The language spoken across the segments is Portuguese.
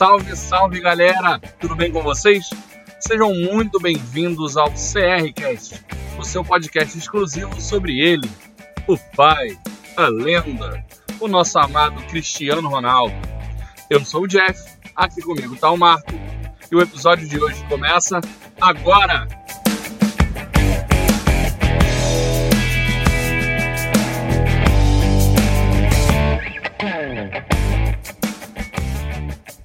Salve, salve galera! Tudo bem com vocês? Sejam muito bem-vindos ao CRCast, o seu podcast exclusivo sobre ele, o pai, a lenda, o nosso amado Cristiano Ronaldo. Eu sou o Jeff, aqui comigo está o Marco, e o episódio de hoje começa agora!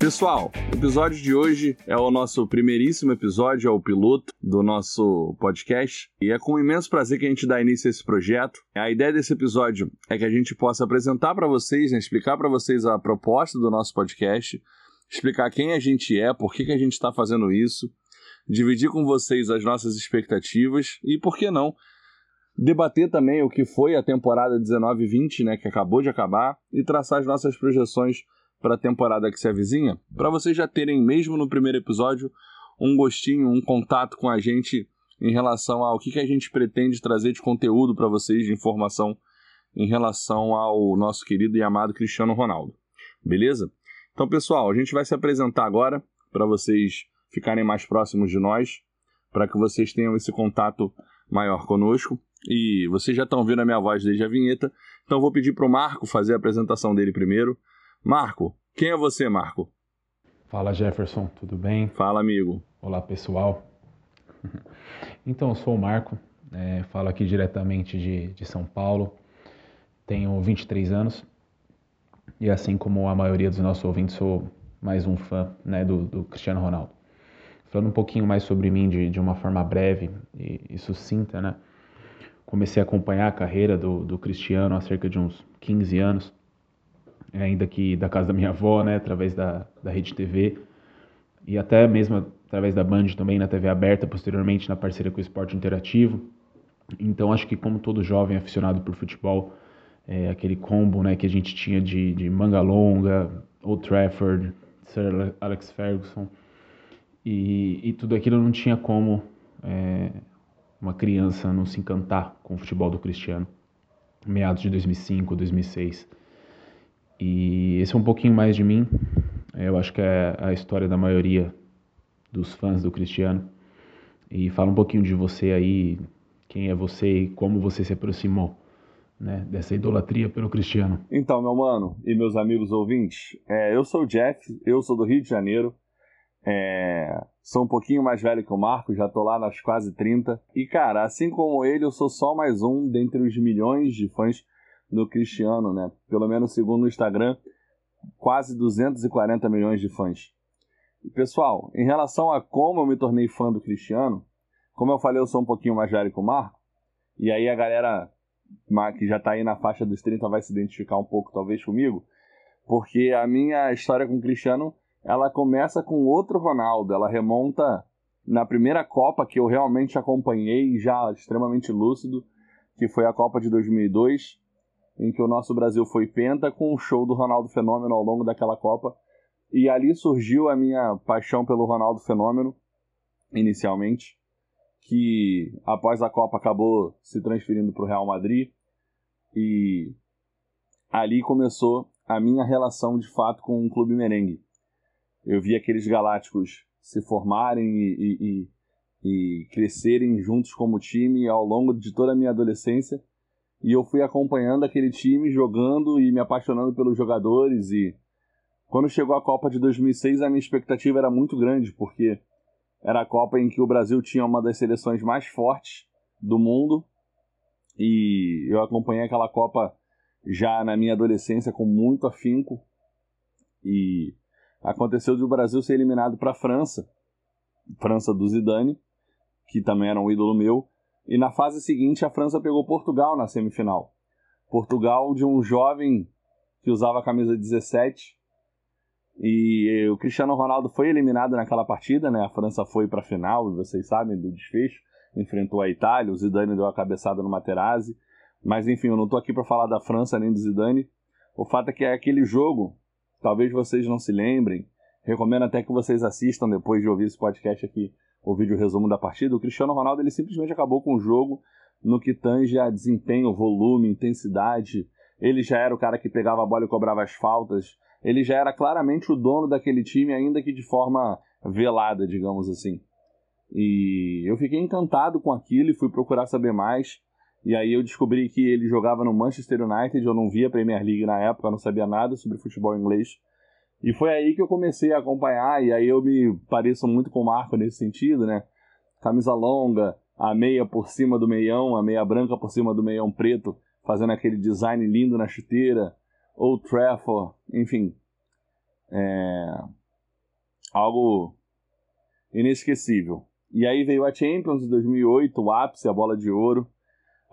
Pessoal, o episódio de hoje é o nosso primeiríssimo episódio, é o piloto do nosso podcast. E é com imenso prazer que a gente dá início a esse projeto. A ideia desse episódio é que a gente possa apresentar para vocês, né, explicar para vocês a proposta do nosso podcast, explicar quem a gente é, por que, que a gente está fazendo isso, dividir com vocês as nossas expectativas e, por que não, debater também o que foi a temporada 19-20, né, que acabou de acabar, e traçar as nossas projeções para a temporada que se avizinha, para vocês já terem, mesmo no primeiro episódio, um gostinho, um contato com a gente em relação ao que, que a gente pretende trazer de conteúdo para vocês, de informação em relação ao nosso querido e amado Cristiano Ronaldo. Beleza? Então, pessoal, a gente vai se apresentar agora para vocês ficarem mais próximos de nós, para que vocês tenham esse contato maior conosco. E vocês já estão ouvindo a minha voz desde a vinheta, então vou pedir para o Marco fazer a apresentação dele primeiro. Marco, quem é você, Marco? Fala Jefferson, tudo bem? Fala, amigo. Olá, pessoal. Então, eu sou o Marco, é, falo aqui diretamente de, de São Paulo, tenho 23 anos e, assim como a maioria dos nossos ouvintes, sou mais um fã né, do, do Cristiano Ronaldo. Falando um pouquinho mais sobre mim de, de uma forma breve e, e sucinta, né? Comecei a acompanhar a carreira do, do Cristiano há cerca de uns 15 anos ainda que da casa da minha avó, né, através da, da Rede TV, e até mesmo através da Band também, na TV aberta, posteriormente na parceria com o Esporte Interativo. Então acho que como todo jovem aficionado por futebol, é, aquele combo né, que a gente tinha de, de Manga Longa, Old Trafford, Sir Alex Ferguson, e, e tudo aquilo não tinha como é, uma criança não se encantar com o futebol do Cristiano, meados de 2005, 2006. E esse é um pouquinho mais de mim. Eu acho que é a história da maioria dos fãs do Cristiano. E fala um pouquinho de você aí, quem é você e como você se aproximou né, dessa idolatria pelo Cristiano. Então, meu mano e meus amigos ouvintes, é, eu sou o Jeff, eu sou do Rio de Janeiro. É, sou um pouquinho mais velho que o Marco, já tô lá nas quase 30. E, cara, assim como ele, eu sou só mais um dentre os milhões de fãs do Cristiano, né? Pelo menos segundo o Instagram, quase 240 milhões de fãs. Pessoal, em relação a como eu me tornei fã do Cristiano, como eu falei, eu sou um pouquinho mais velho que o Marco, e aí a galera que já está aí na faixa dos 30 vai se identificar um pouco, talvez, comigo, porque a minha história com o Cristiano, ela começa com outro Ronaldo, ela remonta na primeira Copa que eu realmente acompanhei, já extremamente lúcido, que foi a Copa de 2002, em que o nosso Brasil foi penta com o show do Ronaldo Fenômeno ao longo daquela Copa. E ali surgiu a minha paixão pelo Ronaldo Fenômeno, inicialmente, que após a Copa acabou se transferindo para o Real Madrid. E ali começou a minha relação de fato com o clube merengue. Eu vi aqueles galácticos se formarem e, e, e, e crescerem juntos como time ao longo de toda a minha adolescência e eu fui acompanhando aquele time jogando e me apaixonando pelos jogadores e quando chegou a Copa de 2006 a minha expectativa era muito grande porque era a Copa em que o Brasil tinha uma das seleções mais fortes do mundo. E eu acompanhei aquela Copa já na minha adolescência com muito afinco. E aconteceu de o Brasil ser eliminado para a França, França do Zidane, que também era um ídolo meu, e na fase seguinte, a França pegou Portugal na semifinal. Portugal de um jovem que usava a camisa 17. E o Cristiano Ronaldo foi eliminado naquela partida, né? A França foi para a final, vocês sabem do desfecho. Enfrentou a Itália, o Zidane deu a cabeçada no Materazzi. Mas enfim, eu não estou aqui para falar da França nem do Zidane. O fato é que é aquele jogo, talvez vocês não se lembrem. Recomendo até que vocês assistam depois de ouvir esse podcast aqui o vídeo resumo da partida, o Cristiano Ronaldo ele simplesmente acabou com o jogo no que tange a desempenho, volume, intensidade. Ele já era o cara que pegava a bola e cobrava as faltas. ele já era claramente o dono daquele time, ainda que de forma velada, digamos assim. E eu fiquei encantado com aquilo e fui procurar saber mais. E aí eu descobri que ele jogava no Manchester United, eu não via Premier League na época, não sabia nada sobre futebol inglês. E foi aí que eu comecei a acompanhar, e aí eu me pareço muito com o Marco nesse sentido, né? Camisa longa, a meia por cima do meião, a meia branca por cima do meião preto, fazendo aquele design lindo na chuteira, ou Trafford, enfim. É... Algo inesquecível. E aí veio a Champions de 2008, o ápice, a bola de ouro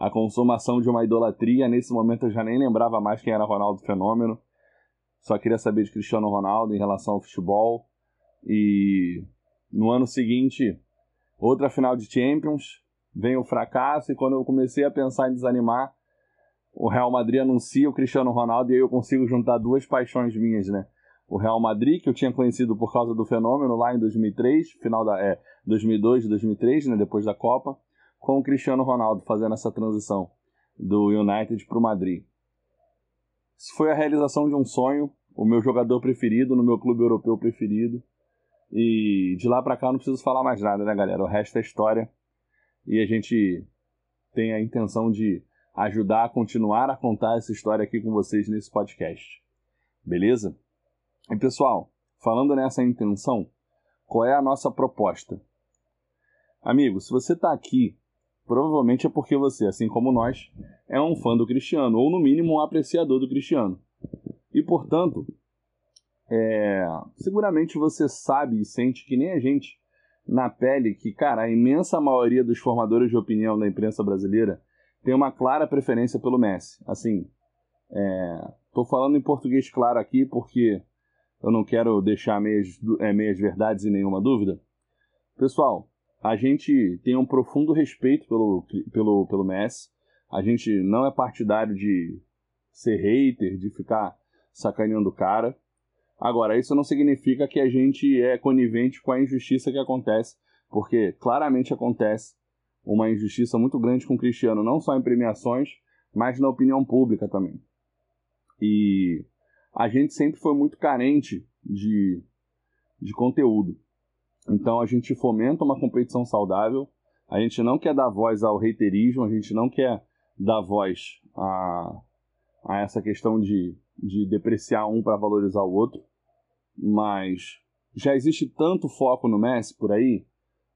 a consumação de uma idolatria. Nesse momento eu já nem lembrava mais quem era Ronaldo Fenômeno. Só queria saber de Cristiano Ronaldo em relação ao futebol. E no ano seguinte, outra final de Champions, vem o fracasso e quando eu comecei a pensar em desanimar, o Real Madrid anuncia o Cristiano Ronaldo e aí eu consigo juntar duas paixões minhas, né? O Real Madrid, que eu tinha conhecido por causa do fenômeno lá em 2003, final da é, 2002, 2003, né, depois da Copa, com o Cristiano Ronaldo fazendo essa transição do United para o Madrid. Isso foi a realização de um sonho, o meu jogador preferido no meu clube europeu preferido. E de lá para cá não preciso falar mais nada, né, galera? O resto é história. E a gente tem a intenção de ajudar a continuar a contar essa história aqui com vocês nesse podcast. Beleza? E pessoal, falando nessa intenção, qual é a nossa proposta? Amigo, se você está aqui provavelmente é porque você, assim como nós, é um fã do Cristiano, ou no mínimo um apreciador do Cristiano. E portanto, é, seguramente você sabe e sente que nem a gente na pele que, cara, a imensa maioria dos formadores de opinião da imprensa brasileira tem uma clara preferência pelo Messi. Assim, estou é, falando em português claro aqui porque eu não quero deixar meias, é, meias verdades e nenhuma dúvida. Pessoal, a gente tem um profundo respeito pelo, pelo, pelo Messi. A gente não é partidário de ser hater, de ficar sacaneando o cara. Agora, isso não significa que a gente é conivente com a injustiça que acontece, porque claramente acontece uma injustiça muito grande com o Cristiano, não só em premiações, mas na opinião pública também. E a gente sempre foi muito carente de, de conteúdo. Então a gente fomenta uma competição saudável, a gente não quer dar voz ao reiterismo, a gente não quer dar voz a, a essa questão de, de depreciar um para valorizar o outro, mas já existe tanto foco no Messi por aí.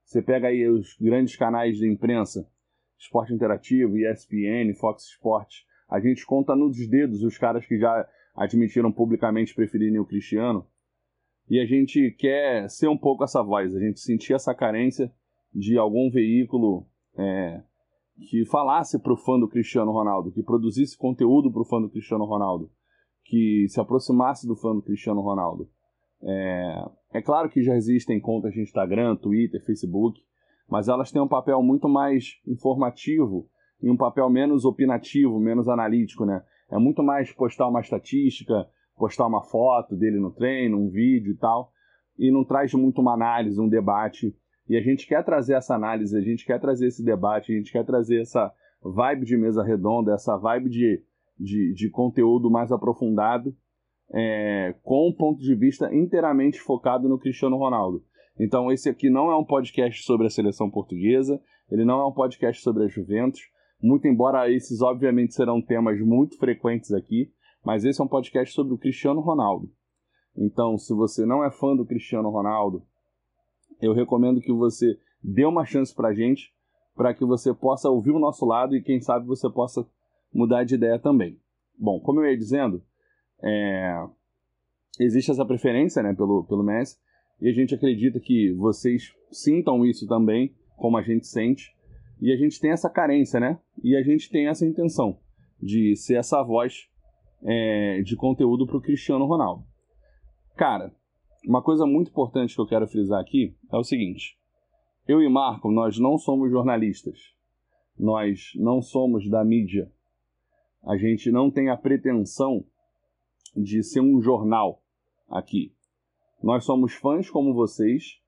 Você pega aí os grandes canais de imprensa, Esporte Interativo, ESPN, Fox Sports, a gente conta nos dedos os caras que já admitiram publicamente preferirem o Cristiano e a gente quer ser um pouco essa voz, a gente sentir essa carência de algum veículo é, que falasse para o fã do Cristiano Ronaldo, que produzisse conteúdo para o fã do Cristiano Ronaldo, que se aproximasse do fã do Cristiano Ronaldo. É, é claro que já existem contas de Instagram, Twitter, Facebook, mas elas têm um papel muito mais informativo e um papel menos opinativo, menos analítico, né? É muito mais postar uma estatística, postar uma foto dele no treino, um vídeo e tal, e não traz muito uma análise, um debate. E a gente quer trazer essa análise, a gente quer trazer esse debate, a gente quer trazer essa vibe de mesa redonda, essa vibe de, de, de conteúdo mais aprofundado, é, com um ponto de vista inteiramente focado no Cristiano Ronaldo. Então, esse aqui não é um podcast sobre a seleção portuguesa, ele não é um podcast sobre a Juventus, muito embora esses, obviamente, serão temas muito frequentes aqui, mas esse é um podcast sobre o Cristiano Ronaldo. Então, se você não é fã do Cristiano Ronaldo, eu recomendo que você dê uma chance pra gente, para que você possa ouvir o nosso lado e quem sabe você possa mudar de ideia também. Bom, como eu ia dizendo, é... existe essa preferência né, pelo, pelo Messi, e a gente acredita que vocês sintam isso também, como a gente sente, e a gente tem essa carência, né? E a gente tem essa intenção de ser essa voz é, de conteúdo para o Cristiano Ronaldo. Cara, uma coisa muito importante que eu quero frisar aqui é o seguinte: eu e Marco, nós não somos jornalistas, nós não somos da mídia, a gente não tem a pretensão de ser um jornal aqui. Nós somos fãs como vocês,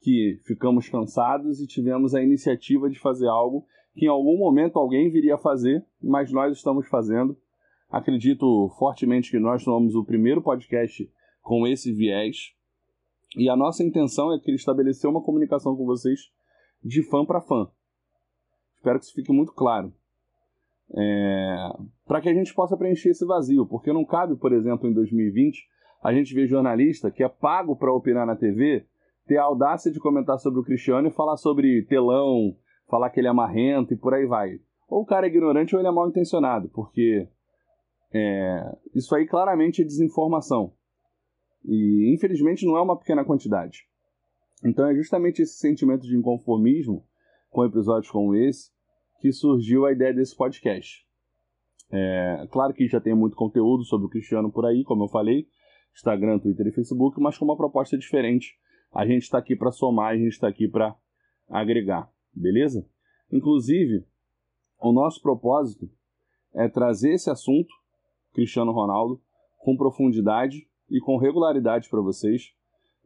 que ficamos cansados e tivemos a iniciativa de fazer algo que em algum momento alguém viria fazer, mas nós estamos fazendo Acredito fortemente que nós somos o primeiro podcast com esse viés. E a nossa intenção é que estabelecer uma comunicação com vocês de fã para fã. Espero que isso fique muito claro. É... Para que a gente possa preencher esse vazio, porque não cabe, por exemplo, em 2020, a gente ver jornalista que é pago para opinar na TV ter a audácia de comentar sobre o Cristiano e falar sobre telão, falar que ele é marrento e por aí vai. Ou o cara é ignorante ou ele é mal intencionado, porque é, isso aí claramente é desinformação. E infelizmente não é uma pequena quantidade. Então é justamente esse sentimento de inconformismo com episódios como esse que surgiu a ideia desse podcast. É, claro que já tem muito conteúdo sobre o Cristiano por aí, como eu falei, Instagram, Twitter e Facebook, mas com uma proposta diferente. A gente está aqui para somar, a gente está aqui para agregar, beleza? Inclusive, o nosso propósito é trazer esse assunto, Cristiano Ronaldo, com profundidade e com regularidade para vocês.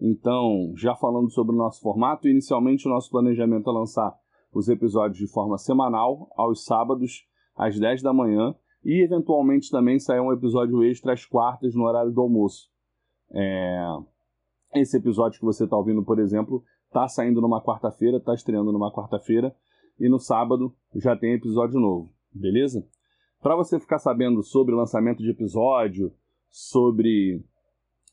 Então, já falando sobre o nosso formato, inicialmente o nosso planejamento é lançar os episódios de forma semanal, aos sábados, às 10 da manhã, e eventualmente também sair um episódio extra às quartas, no horário do almoço. É... Esse episódio que você está ouvindo, por exemplo, está saindo numa quarta-feira, está estreando numa quarta-feira, e no sábado já tem episódio novo, beleza? Para você ficar sabendo sobre lançamento de episódio, sobre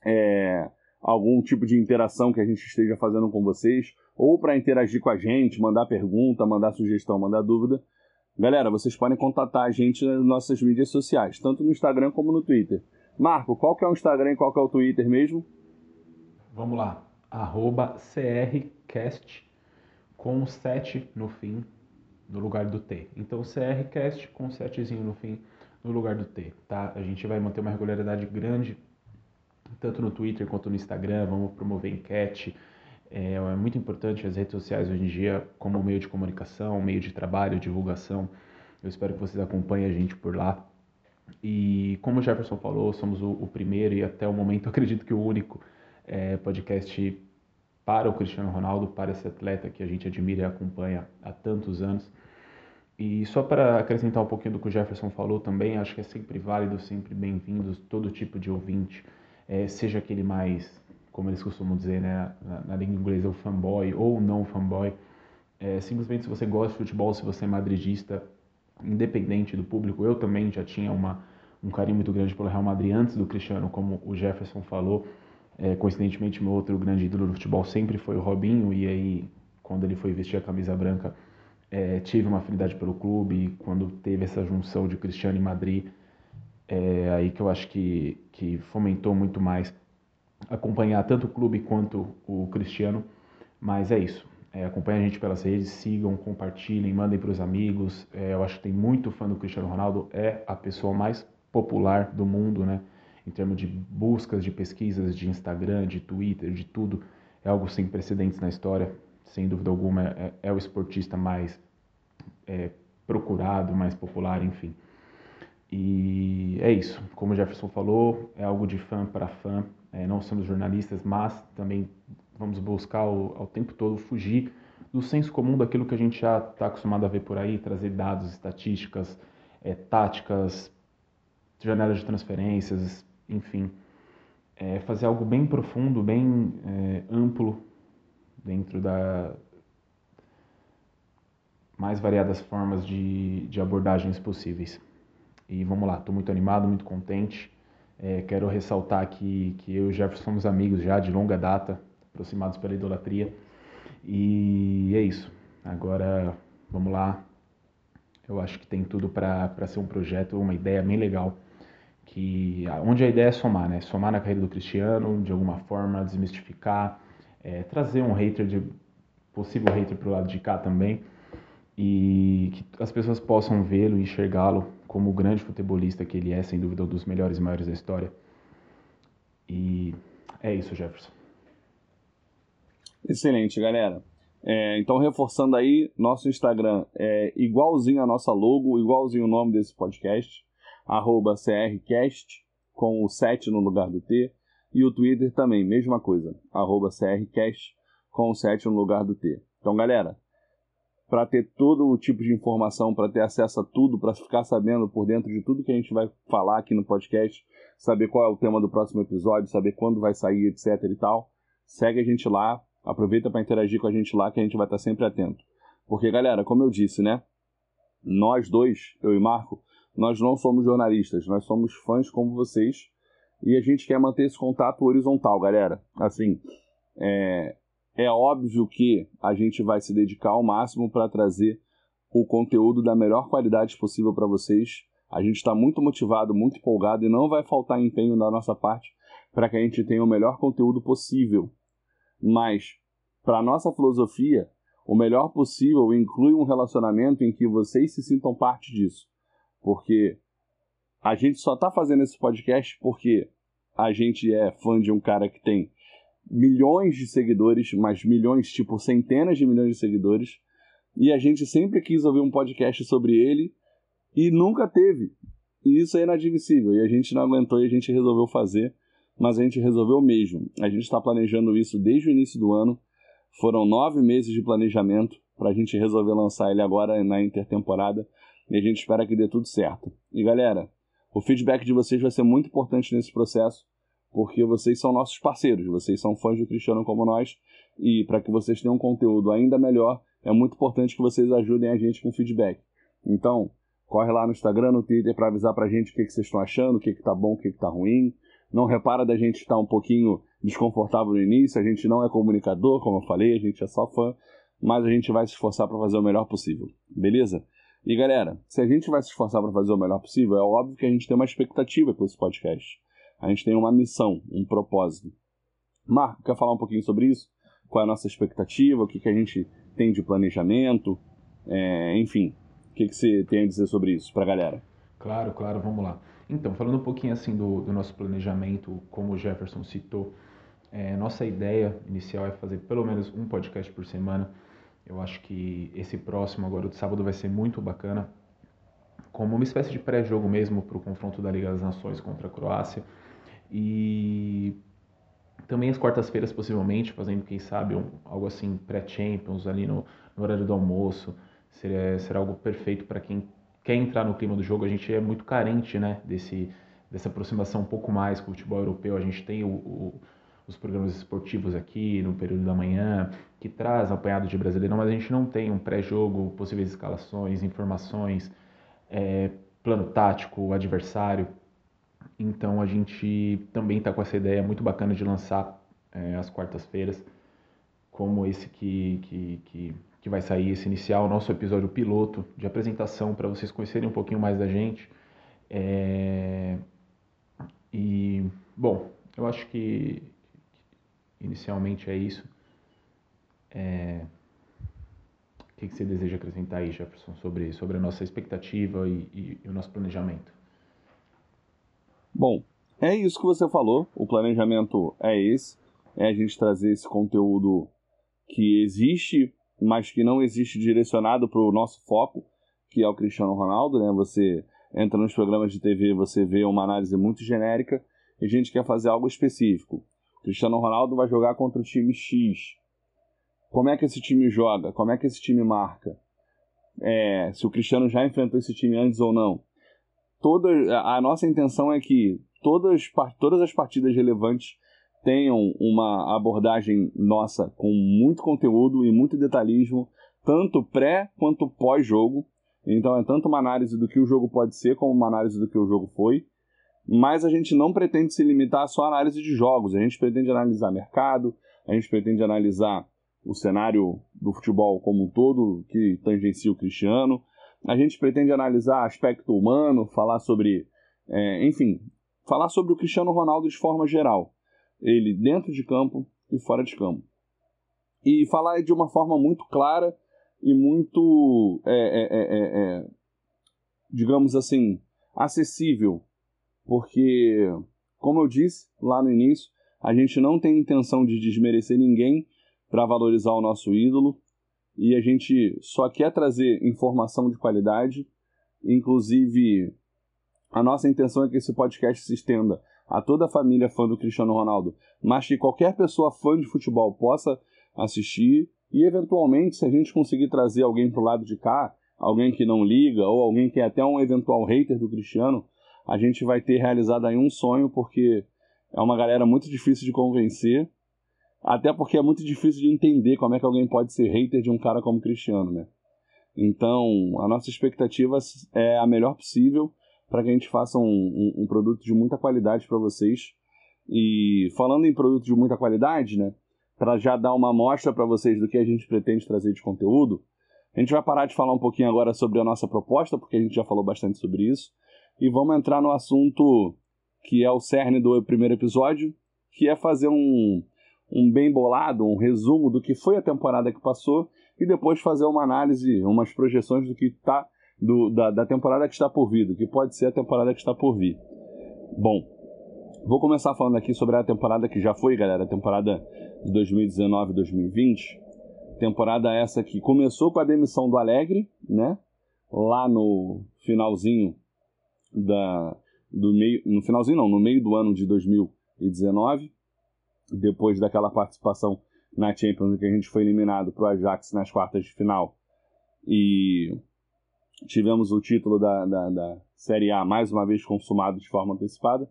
é, algum tipo de interação que a gente esteja fazendo com vocês, ou para interagir com a gente, mandar pergunta, mandar sugestão, mandar dúvida, galera, vocês podem contatar a gente nas nossas mídias sociais, tanto no Instagram como no Twitter. Marco, qual que é o Instagram e qual que é o Twitter mesmo? Vamos lá, arroba crcast com 7 no fim, no lugar do T. Então crcast com 7 no fim, no lugar do T, tá? A gente vai manter uma regularidade grande tanto no Twitter quanto no Instagram, vamos promover enquete. É, é, muito importante as redes sociais hoje em dia como meio de comunicação, meio de trabalho, divulgação. Eu espero que vocês acompanhem a gente por lá. E como o Jefferson falou, somos o, o primeiro e até o momento acredito que o único é, podcast para o Cristiano Ronaldo, para esse atleta que a gente admira e acompanha há tantos anos. E só para acrescentar um pouquinho do que o Jefferson falou também, acho que é sempre válido, sempre bem-vindo todo tipo de ouvinte é, seja aquele mais, como eles costumam dizer, né, na, na língua inglesa, o fanboy ou não fanboy. É, simplesmente se você gosta de futebol, se você é madridista, independente do público, eu também já tinha uma, um carinho muito grande pelo Real Madrid antes do Cristiano, como o Jefferson falou. É, coincidentemente, meu outro grande ídolo do futebol sempre foi o Robinho, e aí, quando ele foi vestir a camisa branca, é, tive uma afinidade pelo clube, e quando teve essa junção de Cristiano e Madrid, é aí que eu acho que, que fomentou muito mais acompanhar tanto o clube quanto o Cristiano. Mas é isso. É, acompanhem a gente pelas redes, sigam, compartilhem, mandem para os amigos. É, eu acho que tem muito fã do Cristiano Ronaldo, é a pessoa mais popular do mundo, né? Em termos de buscas, de pesquisas, de Instagram, de Twitter, de tudo. É algo sem precedentes na história, sem dúvida alguma. É, é o esportista mais é, procurado, mais popular, enfim. E é isso. Como o Jefferson falou, é algo de fã para fã. É, não somos jornalistas, mas também vamos buscar ao, ao tempo todo fugir do senso comum daquilo que a gente já está acostumado a ver por aí, trazer dados, estatísticas, é, táticas, janelas de transferências, enfim. É, fazer algo bem profundo, bem é, amplo dentro da mais variadas formas de, de abordagens possíveis. E vamos lá, estou muito animado, muito contente. É, quero ressaltar que, que eu e o Jefferson somos amigos já de longa data, aproximados pela idolatria. E é isso. Agora, vamos lá. Eu acho que tem tudo para ser um projeto, uma ideia bem legal. Que, onde a ideia é somar, né? Somar na carreira do Cristiano, de alguma forma, desmistificar, é, trazer um hater, de, possível hater o lado de cá também e que as pessoas possam vê-lo e enxergá-lo como o grande futebolista que ele é, sem dúvida, um dos melhores e maiores da história. E é isso, Jefferson. Excelente, galera. É, então, reforçando aí, nosso Instagram é igualzinho a nossa logo, igualzinho o nome desse podcast, arroba CRCast, com o 7 no lugar do T. E o Twitter também, mesma coisa, arroba CRCast, com o 7 no lugar do T. Então, galera, para ter todo o tipo de informação, para ter acesso a tudo, para ficar sabendo por dentro de tudo que a gente vai falar aqui no podcast, saber qual é o tema do próximo episódio, saber quando vai sair, etc e tal, segue a gente lá, aproveita para interagir com a gente lá que a gente vai estar sempre atento. Porque, galera, como eu disse, né? Nós dois, eu e Marco, nós não somos jornalistas, nós somos fãs como vocês e a gente quer manter esse contato horizontal, galera. Assim, é, é óbvio que a gente vai se dedicar ao máximo para trazer o conteúdo da melhor qualidade possível para vocês. A gente está muito motivado, muito empolgado e não vai faltar empenho da nossa parte para que a gente tenha o melhor conteúdo possível. Mas, para a nossa filosofia, o melhor possível inclui um relacionamento em que vocês se sintam parte disso. Porque a gente só está fazendo esse podcast porque a gente é fã de um cara que tem milhões de seguidores, mas milhões, tipo centenas de milhões de seguidores, e a gente sempre quis ouvir um podcast sobre ele e nunca teve. E isso é inadmissível, e a gente não aguentou e a gente resolveu fazer, mas a gente resolveu mesmo. A gente está planejando isso desde o início do ano, foram nove meses de planejamento para a gente resolver lançar ele agora na intertemporada, e a gente espera que dê tudo certo. E galera, o feedback de vocês vai ser muito importante nesse processo, porque vocês são nossos parceiros, vocês são fãs do Cristiano como nós, e para que vocês tenham um conteúdo ainda melhor, é muito importante que vocês ajudem a gente com feedback. Então, corre lá no Instagram, no Twitter para avisar pra gente o que, que vocês estão achando, o que, que tá bom, o que, que tá ruim. Não repara da gente estar um pouquinho desconfortável no início, a gente não é comunicador, como eu falei, a gente é só fã, mas a gente vai se esforçar para fazer o melhor possível, beleza? E galera, se a gente vai se esforçar para fazer o melhor possível, é óbvio que a gente tem uma expectativa com esse podcast. A gente tem uma missão, um propósito. Marco, quer falar um pouquinho sobre isso? Qual é a nossa expectativa? O que, que a gente tem de planejamento? É, enfim, o que, que você tem a dizer sobre isso para a galera? Claro, claro, vamos lá. Então, falando um pouquinho assim do, do nosso planejamento, como o Jefferson citou, é, nossa ideia inicial é fazer pelo menos um podcast por semana. Eu acho que esse próximo, agora de sábado, vai ser muito bacana, como uma espécie de pré-jogo mesmo para o confronto da Liga das Nações contra a Croácia. E também as quartas-feiras, possivelmente, fazendo, quem sabe, um, algo assim, pré-Champions, ali no, no, horário do almoço. Seria, será algo perfeito para quem quer entrar no clima do jogo. A gente é muito carente né, desse, dessa aproximação um pouco mais com o futebol europeu. A gente tem o, o, os programas esportivos aqui no período da manhã, que traz apanhado de brasileiro, mas a gente não tem um pré-jogo, possíveis escalações, informações, é, plano tático, adversário. Então a gente também está com essa ideia muito bacana de lançar é, quartas-feiras, como esse que, que, que, que, vai sair, esse inicial, nosso episódio piloto de apresentação para vocês conhecerem um pouquinho mais da gente. É... E, bom, eu acho que inicialmente é isso. É... O que, você deseja acrescentar aí, Jefferson, sobre, sobre a nossa expectativa e, e, e o nosso planejamento? Bom, é isso que você falou. O planejamento é esse: é a gente trazer esse conteúdo que existe, mas que não existe direcionado para o nosso foco, que é o Cristiano Ronaldo. Né? Você entra nos programas de TV, você vê uma análise muito genérica e a gente quer fazer algo específico. Cristiano Ronaldo vai jogar contra o time X. Como é que esse time joga? Como é que esse time marca? É, se o Cristiano já enfrentou esse time antes ou não toda a nossa intenção é que todas, todas as partidas relevantes tenham uma abordagem nossa com muito conteúdo e muito detalhismo, tanto pré quanto pós-jogo. Então é tanto uma análise do que o jogo pode ser, como uma análise do que o jogo foi. Mas a gente não pretende se limitar só à análise de jogos, a gente pretende analisar mercado, a gente pretende analisar o cenário do futebol como um todo, que tangencia o Cristiano, a gente pretende analisar aspecto humano, falar sobre, é, enfim, falar sobre o Cristiano Ronaldo de forma geral. Ele dentro de campo e fora de campo. E falar de uma forma muito clara e muito, é é, é, é, é, digamos assim, acessível. Porque, como eu disse lá no início, a gente não tem intenção de desmerecer ninguém para valorizar o nosso ídolo e a gente só quer trazer informação de qualidade. Inclusive, a nossa intenção é que esse podcast se estenda a toda a família fã do Cristiano Ronaldo, mas que qualquer pessoa fã de futebol possa assistir E eventualmente, se a gente conseguir trazer alguém para o lado de cá, alguém que não liga, ou alguém que é até um eventual hater do Cristiano, a gente vai ter realizado aí um sonho, porque é uma galera muito difícil de convencer, até porque é muito difícil de entender como é que alguém pode ser hater de um cara como Cristiano, né? Então, a nossa expectativa é a melhor possível para que a gente faça um, um, um produto de muita qualidade para vocês. E falando em produto de muita qualidade, né? Para já dar uma amostra para vocês do que a gente pretende trazer de conteúdo, a gente vai parar de falar um pouquinho agora sobre a nossa proposta, porque a gente já falou bastante sobre isso, e vamos entrar no assunto que é o cerne do primeiro episódio, que é fazer um, um bem bolado, um resumo do que foi a temporada que passou e depois fazer uma análise, umas projeções do que está da, da temporada que está por vir, do que pode ser a temporada que está por vir. Bom, vou começar falando aqui sobre a temporada que já foi, galera, a temporada de 2019-2020. Temporada essa que começou com a demissão do Alegre, né? Lá no finalzinho da do meio, no finalzinho não, no meio do ano de 2019, depois daquela participação na Champions em que a gente foi eliminado para o Ajax nas quartas de final e tivemos o título da, da, da, Série A mais uma vez consumado de forma antecipada.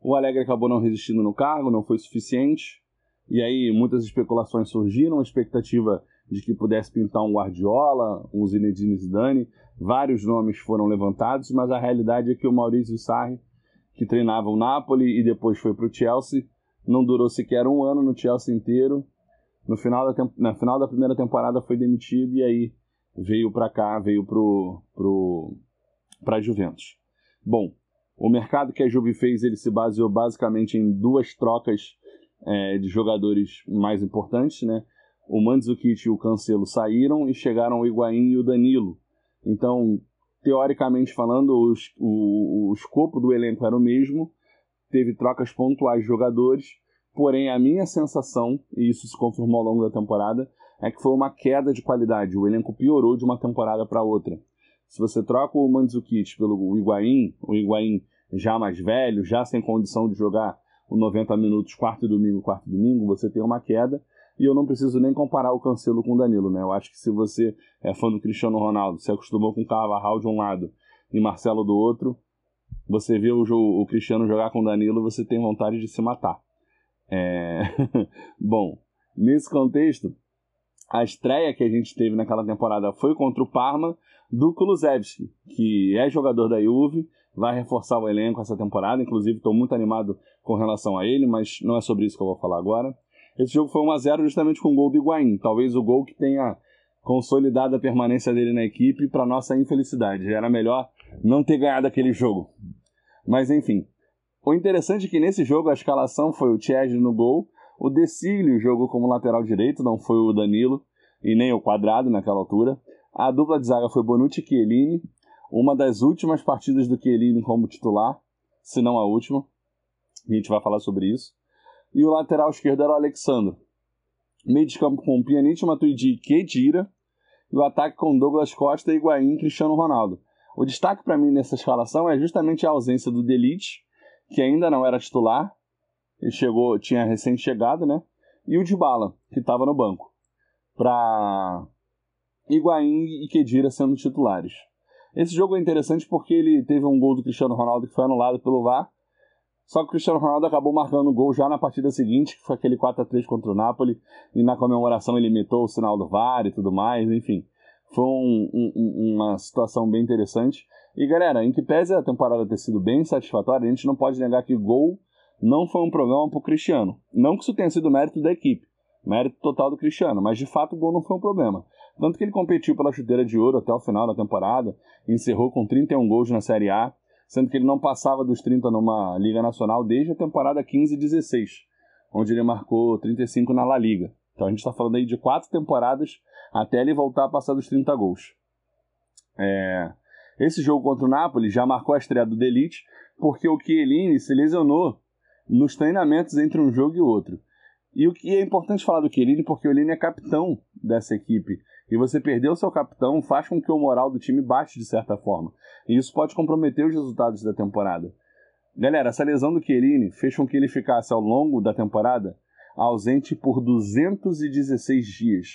O Alegre acabou não resistindo no cargo, não foi suficiente, e aí muitas especulações surgiram, a expectativa de que pudesse pintar um Guardiola, um Zinedine Zidane, vários nomes foram levantados, mas a realidade é que o Maurício Sarri, que treinava o Napoli e depois foi para o Chelsea, não durou sequer um ano no Chelsea inteiro. No final da, na final da primeira temporada foi demitido e aí veio para cá, veio pro, pro, Juventus. Bom, o mercado que a Juve fez ele se baseou basicamente em duas trocas é, de jogadores mais importantes, né? O Mandzukic e o Cancelo saíram e chegaram o Higuaín e o Danilo. Então, teoricamente falando, os, o, o escopo do elenco era o mesmo, teve trocas pontuais de jogadores, porém a minha sensação, e isso se confirmou ao longo da temporada, é que foi uma queda de qualidade. O elenco piorou de uma temporada para outra. Se você troca o Mandzukic pelo Higuaín, o Higuaín já mais velho, já sem condição de jogar o 90 minutos quarto e domingo, quarto e domingo, você tem uma queda. E eu não preciso nem comparar o Cancelo com o Danilo, né? Eu acho que se você é fã do Cristiano Ronaldo, se acostumou com o Carvajal de um lado e Marcelo do outro, você vê o, jogo, o Cristiano jogar com o Danilo, você tem vontade de se matar. É... Bom, nesse contexto, a estreia que a gente teve naquela temporada foi contra o Parma do Kulusevski, que é jogador da Juve, vai reforçar o elenco essa temporada, inclusive estou muito animado com relação a ele, mas não é sobre isso que eu vou falar agora. Esse jogo foi 1x0 justamente com o gol do Higuaín. Talvez o gol que tenha consolidado a permanência dele na equipe para nossa infelicidade. Era melhor não ter ganhado aquele jogo. Mas enfim. O interessante é que nesse jogo a escalação foi o Chesney no gol, o Decílio jogou como lateral direito, não foi o Danilo e nem o Quadrado naquela altura. A dupla de zaga foi Bonucci e Chiellini, uma das últimas partidas do Chiellini como titular, se não a última. A gente vai falar sobre isso e o lateral esquerdo era o Alexandre. Meio de campo com Pjanic, Matuidi e Kedira, e o ataque com Douglas Costa, Higuaín e Cristiano Ronaldo. O destaque para mim nessa escalação é justamente a ausência do Delite, que ainda não era titular, ele chegou, tinha recém chegado, né? E o Dybala, que estava no banco. Para Higuaín e Kedira sendo titulares. Esse jogo é interessante porque ele teve um gol do Cristiano Ronaldo que foi anulado pelo VAR, só que o Cristiano Ronaldo acabou marcando o gol já na partida seguinte, que foi aquele 4 a 3 contra o Napoli, e na comemoração ele imitou o sinal do VAR e tudo mais, enfim. Foi um, um, uma situação bem interessante. E galera, em que pese a temporada ter sido bem satisfatória, a gente não pode negar que gol não foi um problema para o Cristiano. Não que isso tenha sido mérito da equipe, mérito total do Cristiano, mas de fato o gol não foi um problema. Tanto que ele competiu pela chuteira de ouro até o final da temporada, encerrou com 31 gols na Série A, sendo que ele não passava dos 30 numa Liga Nacional desde a temporada 15 e 16, onde ele marcou 35 na La Liga. Então a gente está falando aí de quatro temporadas até ele voltar a passar dos 30 gols. É... Esse jogo contra o Napoli já marcou a estreia do Delite, porque o Chiellini se lesionou nos treinamentos entre um jogo e outro. E o que é importante falar do Chiellini, porque o Chiellini é capitão dessa equipe e você perder o seu capitão faz com que o moral do time baixe de certa forma. E isso pode comprometer os resultados da temporada. Galera, essa lesão do Chiellini fez com que ele ficasse ao longo da temporada ausente por 216 dias.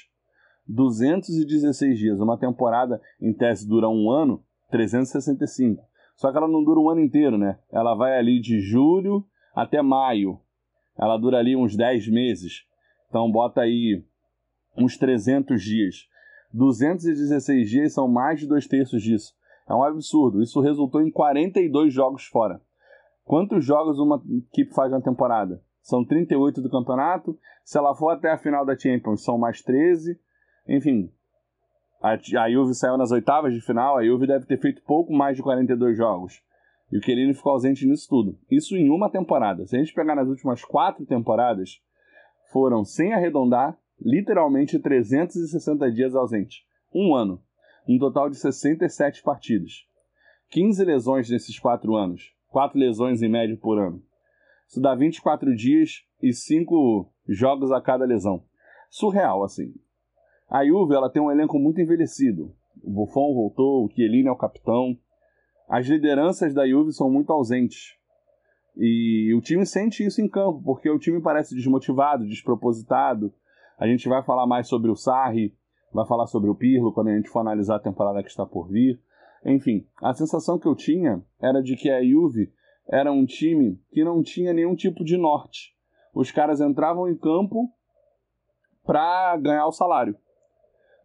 216 dias. Uma temporada, em tese, dura um ano, 365. Só que ela não dura um ano inteiro, né? Ela vai ali de julho até maio. Ela dura ali uns 10 meses. Então bota aí uns 300 dias. 216 dias são mais de dois terços disso. É um absurdo. Isso resultou em 42 jogos fora. Quantos jogos uma equipe faz na temporada? São 38 do campeonato. Se ela for até a final da Champions, são mais 13. Enfim, a, a Juve saiu nas oitavas de final. A Juve deve ter feito pouco mais de 42 jogos. E o Chiellini ficou ausente nisso tudo. Isso em uma temporada. Se a gente pegar nas últimas quatro temporadas, foram, sem arredondar, literalmente 360 dias ausente. Um ano. Um total de 67 partidas. 15 lesões nesses quatro anos. Quatro lesões em média por ano. Isso dá 24 dias e 5 jogos a cada lesão. Surreal, assim. A Juve ela tem um elenco muito envelhecido. O Buffon voltou, o Chiellini é o capitão. As lideranças da Juve são muito ausentes. E o time sente isso em campo, porque o time parece desmotivado, despropositado. A gente vai falar mais sobre o Sarri, vai falar sobre o Pirlo quando a gente for analisar a temporada que está por vir. Enfim, a sensação que eu tinha era de que a Juve era um time que não tinha nenhum tipo de norte. Os caras entravam em campo para ganhar o salário.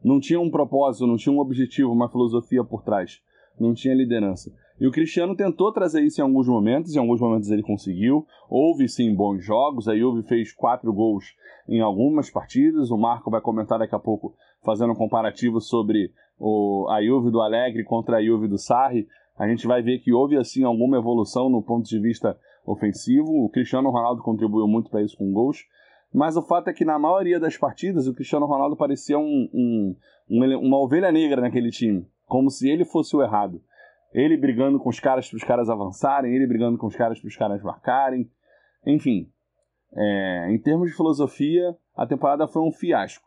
Não tinha um propósito, não tinha um objetivo, uma filosofia por trás. Não tinha liderança. E o Cristiano tentou trazer isso em alguns momentos, em alguns momentos ele conseguiu. Houve sim bons jogos, a Juve fez quatro gols em algumas partidas. O Marco vai comentar daqui a pouco, fazendo um comparativo sobre o, a Juve do Alegre contra a Juve do Sarri. A gente vai ver que houve assim alguma evolução no ponto de vista ofensivo. O Cristiano Ronaldo contribuiu muito para isso com gols. Mas o fato é que na maioria das partidas o Cristiano Ronaldo parecia um, um, uma ovelha negra naquele time, como se ele fosse o errado. Ele brigando com os caras para os caras avançarem, ele brigando com os caras para os caras marcarem. Enfim, é, em termos de filosofia, a temporada foi um fiasco.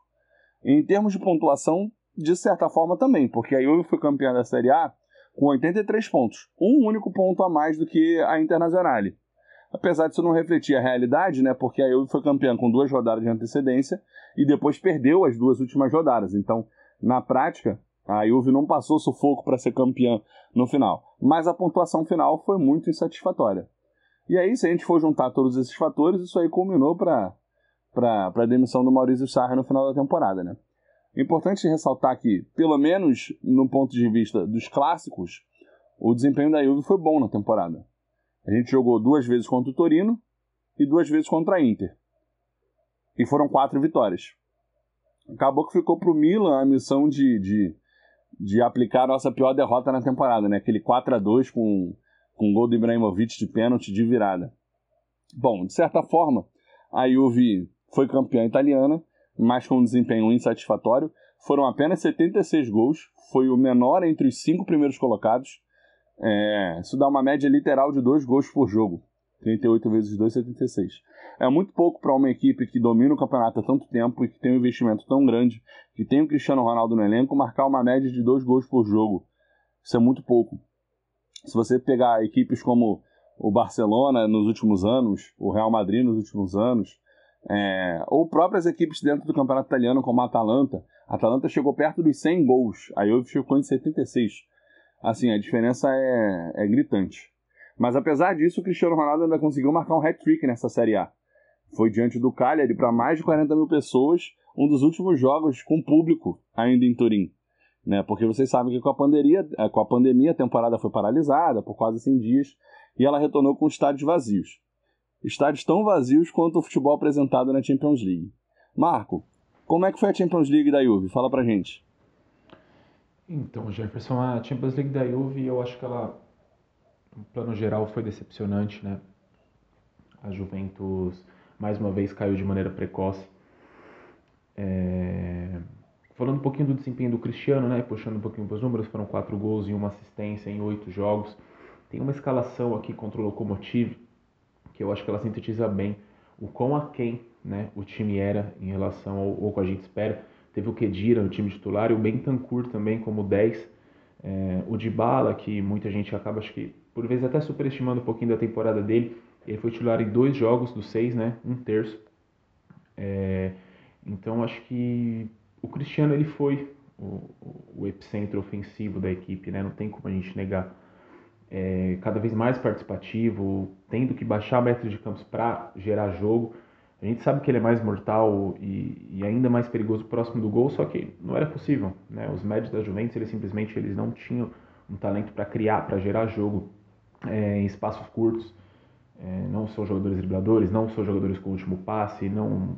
Em termos de pontuação, de certa forma também, porque a Juve foi campeã da Série A com 83 pontos, um único ponto a mais do que a Internazionale. Apesar disso não refletir a realidade, né, porque a Juve foi campeã com duas rodadas de antecedência e depois perdeu as duas últimas rodadas. Então, na prática, a Juve não passou sufoco para ser campeã no final. Mas a pontuação final foi muito insatisfatória. E aí, se a gente for juntar todos esses fatores, isso aí culminou para a demissão do Maurício Sarra no final da temporada. Né? Importante ressaltar que, pelo menos no ponto de vista dos clássicos, o desempenho da Juve foi bom na temporada. A gente jogou duas vezes contra o Torino e duas vezes contra a Inter. E foram quatro vitórias. Acabou que ficou para o Milan a missão de, de de aplicar a nossa pior derrota na temporada, né? Aquele 4 a 2 com, com gol do Ibrahimovic de pênalti de virada. Bom, de certa forma, a Juve foi campeã italiana, mas com um desempenho insatisfatório. Foram apenas 76 gols, foi o menor entre os cinco primeiros colocados. É, isso dá uma média literal de dois gols por jogo. 38 vezes 2, 76. É muito pouco para uma equipe que domina o campeonato há tanto tempo e que tem um investimento tão grande, que tem o Cristiano Ronaldo no elenco, marcar uma média de dois gols por jogo. Isso é muito pouco. Se você pegar equipes como o Barcelona nos últimos anos, o Real Madrid nos últimos anos, é, ou próprias equipes dentro do campeonato italiano, como a Atalanta, a Atalanta chegou perto dos 100 gols, a Juve ficou em 76. Assim, a diferença é, é gritante. Mas apesar disso, o Cristiano Ronaldo ainda conseguiu marcar um hat-trick nessa Série A. Foi diante do Cagliari para mais de 40 mil pessoas, um dos últimos jogos com público ainda em Turim. Né? Porque vocês sabem que com a, pandemia, é, com a pandemia a temporada foi paralisada por quase 100 dias e ela retornou com estádios vazios. Estádios tão vazios quanto o futebol apresentado na Champions League. Marco, como é que foi a Champions League da Juve? Fala pra gente. Então, Jefferson, a Champions League da Juve, eu acho que ela no plano geral foi decepcionante, né? A Juventus mais uma vez caiu de maneira precoce. É... Falando um pouquinho do desempenho do Cristiano, né? Puxando um pouquinho para os números, foram quatro gols e uma assistência em oito jogos. Tem uma escalação aqui contra o Lokomotiv que eu acho que ela sintetiza bem o quão aquém né, o time era em relação ao, ao que a gente espera. Teve o Kedira no time titular e o Bentancur também como 10. É, o Dybala, que muita gente acaba, acho que por vezes até superestimando um pouquinho da temporada dele. Ele foi titular em dois jogos dos seis, né? Um terço. É, então acho que o Cristiano ele foi o, o, epicentro ofensivo da equipe, né? Não tem como a gente negar. É, cada vez mais participativo, tendo que baixar metros de campos para gerar jogo. A gente sabe que ele é mais mortal e, e, ainda mais perigoso próximo do gol, só que não era possível. Né? Os médios da Juventus, eles simplesmente eles não tinham um talento para criar, para gerar jogo é, em espaços curtos. É, não são jogadores dribladores, não são jogadores com último passe, não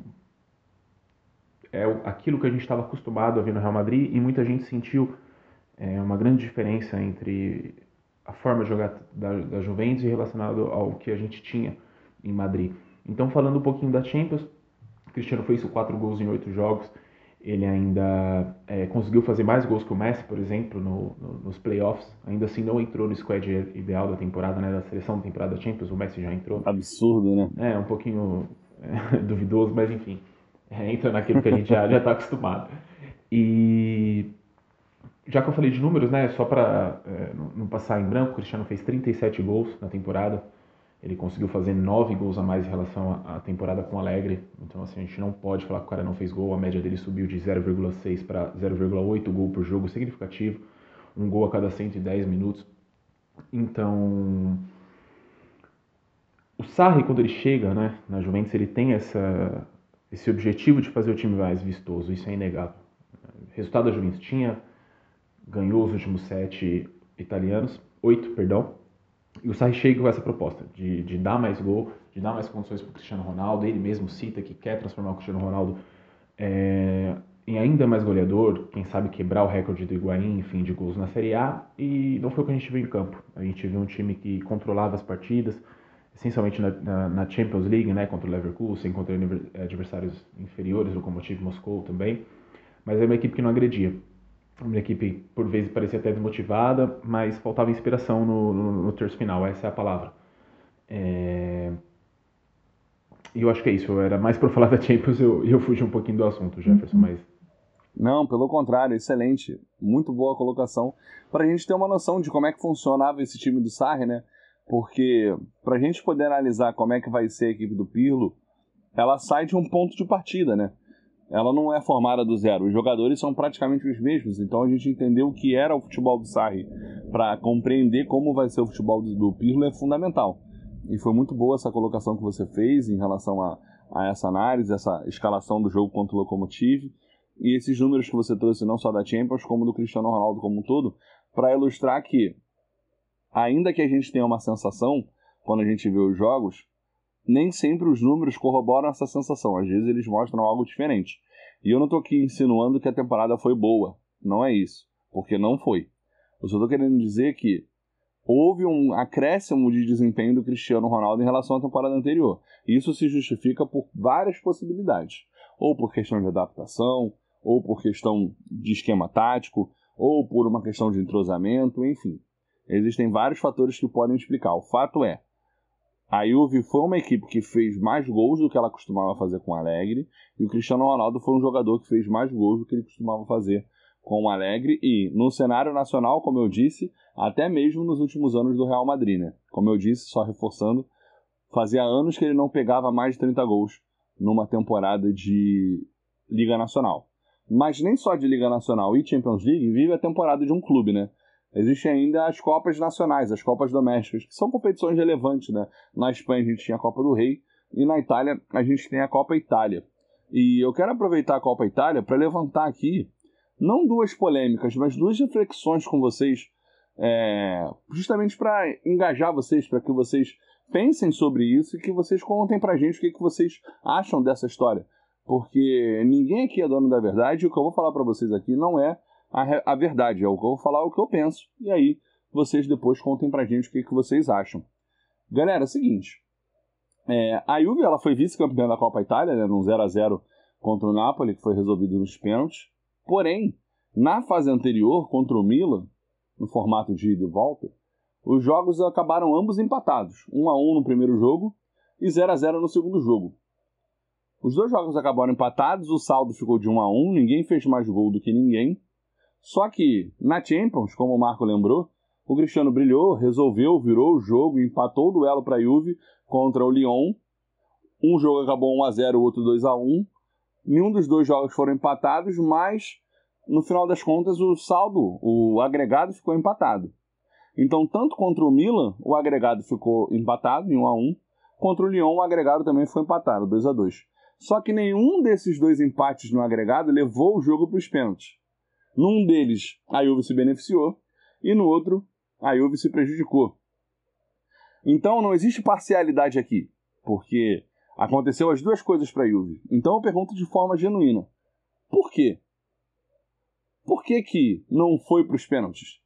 é aquilo que a gente estava acostumado a ver no Real Madrid e muita gente sentiu é, uma grande diferença entre a forma de jogar da, da Juventus e relacionado ao que a gente tinha em Madrid. Então, falando um pouquinho da Champions, Cristiano fez quatro gols em oito jogos. Ele ainda é, conseguiu fazer mais gols que o Messi, por exemplo, no, no, nos playoffs. Ainda assim, não entrou no squad ideal da temporada, né, da seleção da temporada da Champions. O Messi já entrou. Absurdo, né? É, um pouquinho é, duvidoso, mas enfim. É, entra naquilo que a gente já está acostumado. E já que eu falei de números, né, só para é, não passar em branco, o Cristiano fez 37 gols na temporada. Ele conseguiu fazer 9 gols a mais em relação à temporada com o Alegre. Então, assim, a gente não pode falar que o cara não fez gol. A média dele subiu de 0,6 para 0,8 gol por jogo, significativo. Um gol a cada 110 minutos. Então, o Sarri, quando ele chega né, na Juventus, ele tem essa, esse objetivo de fazer o time mais vistoso. Isso é inegável. Resultado da Juventus tinha ganhou os últimos sete italianos, oito, perdão, e o Sarri chega com essa proposta de, de dar mais gol, de dar mais condições para o Cristiano Ronaldo. Ele mesmo cita que quer transformar o Cristiano Ronaldo é, em ainda mais goleador, quem sabe quebrar o recorde do Higuaín, enfim, de gols na Série A. E não foi o que a gente viu em campo. A gente viu um time que controlava as partidas, essencialmente na, na, na Champions League, né, contra o Leverkusen, contra adversários inferiores, o Lokomotiv Moscou também. Mas é uma equipe que não agredia uma equipe por vezes parecia até desmotivada, mas faltava inspiração no, no, no terço final, essa é a palavra. É... E eu acho que é isso, era mais para falar da Champions e eu, eu fugi um pouquinho do assunto, Jefferson, uhum. mas... Não, pelo contrário, excelente, muito boa colocação, para a gente ter uma noção de como é que funcionava esse time do Sarri, né? Porque para a gente poder analisar como é que vai ser a equipe do Pirlo, ela sai de um ponto de partida, né? Ela não é formada do zero. Os jogadores são praticamente os mesmos, então a gente entender o que era o futebol do Sarri para compreender como vai ser o futebol do, do Pirlo é fundamental. E foi muito boa essa colocação que você fez em relação a, a essa análise, essa escalação do jogo contra o Lokomotiv e esses números que você trouxe não só da Champions como do Cristiano Ronaldo como um todo, para ilustrar que ainda que a gente tenha uma sensação quando a gente vê os jogos, nem sempre os números corroboram essa sensação. Às vezes eles mostram algo diferente. E eu não estou aqui insinuando que a temporada foi boa. Não é isso. Porque não foi. Eu só estou querendo dizer que houve um acréscimo de desempenho do Cristiano Ronaldo em relação à temporada anterior. Isso se justifica por várias possibilidades. Ou por questão de adaptação, ou por questão de esquema tático, ou por uma questão de entrosamento, enfim. Existem vários fatores que podem explicar. O fato é, a Juve foi uma equipe que fez mais gols do que ela costumava fazer com o Alegre, e o Cristiano Ronaldo foi um jogador que fez mais gols do que ele costumava fazer com o Alegre, e no cenário nacional, como eu disse, até mesmo nos últimos anos do Real Madrid, né? Como eu disse, só reforçando, fazia anos que ele não pegava mais de 30 gols numa temporada de Liga Nacional. Mas nem só de Liga Nacional e Champions League vive a temporada de um clube, né? Existem ainda as Copas Nacionais, as Copas Domésticas, que são competições relevantes, né? Na Espanha a gente tinha a Copa do Rei e na Itália a gente tem a Copa Itália. E eu quero aproveitar a Copa Itália para levantar aqui, não duas polêmicas, mas duas reflexões com vocês, é, justamente para engajar vocês, para que vocês pensem sobre isso e que vocês contem para a gente o que, que vocês acham dessa história. Porque ninguém aqui é dono da verdade e o que eu vou falar para vocês aqui não é a, a verdade. É eu vou falar, é o que eu penso. E aí vocês depois contem pra gente o que, que vocês acham. Galera, é o seguinte. É, a Juve ela foi vice-campeã da Copa Itália, né, num 0 a 0 contra o Napoli, que foi resolvido nos pênaltis. Porém, na fase anterior, contra o Milan, no formato de ida e volta, os jogos acabaram ambos empatados. 1 a 1 no primeiro jogo e 0 a 0 no segundo jogo. Os dois jogos acabaram empatados, o saldo ficou de 1 a 1 ninguém fez mais gol do que ninguém. Só que na Champions, como o Marco lembrou, o Cristiano brilhou, resolveu, virou o jogo, empatou o duelo para a Juve contra o Lyon. Um jogo acabou 1 a 0, o outro 2 a 1. nenhum dos dois jogos foram empatados, mas no final das contas o saldo, o agregado ficou empatado. Então, tanto contra o Milan, o agregado ficou empatado em 1 a 1, contra o Lyon o agregado também foi empatado, 2 a 2. Só que nenhum desses dois empates no agregado levou o jogo para os pênaltis. Num deles, a Juve se beneficiou e no outro, a Juve se prejudicou. Então não existe parcialidade aqui, porque aconteceu as duas coisas para a Juve. Então eu pergunto de forma genuína: por quê? Por que, que não foi para os pênaltis?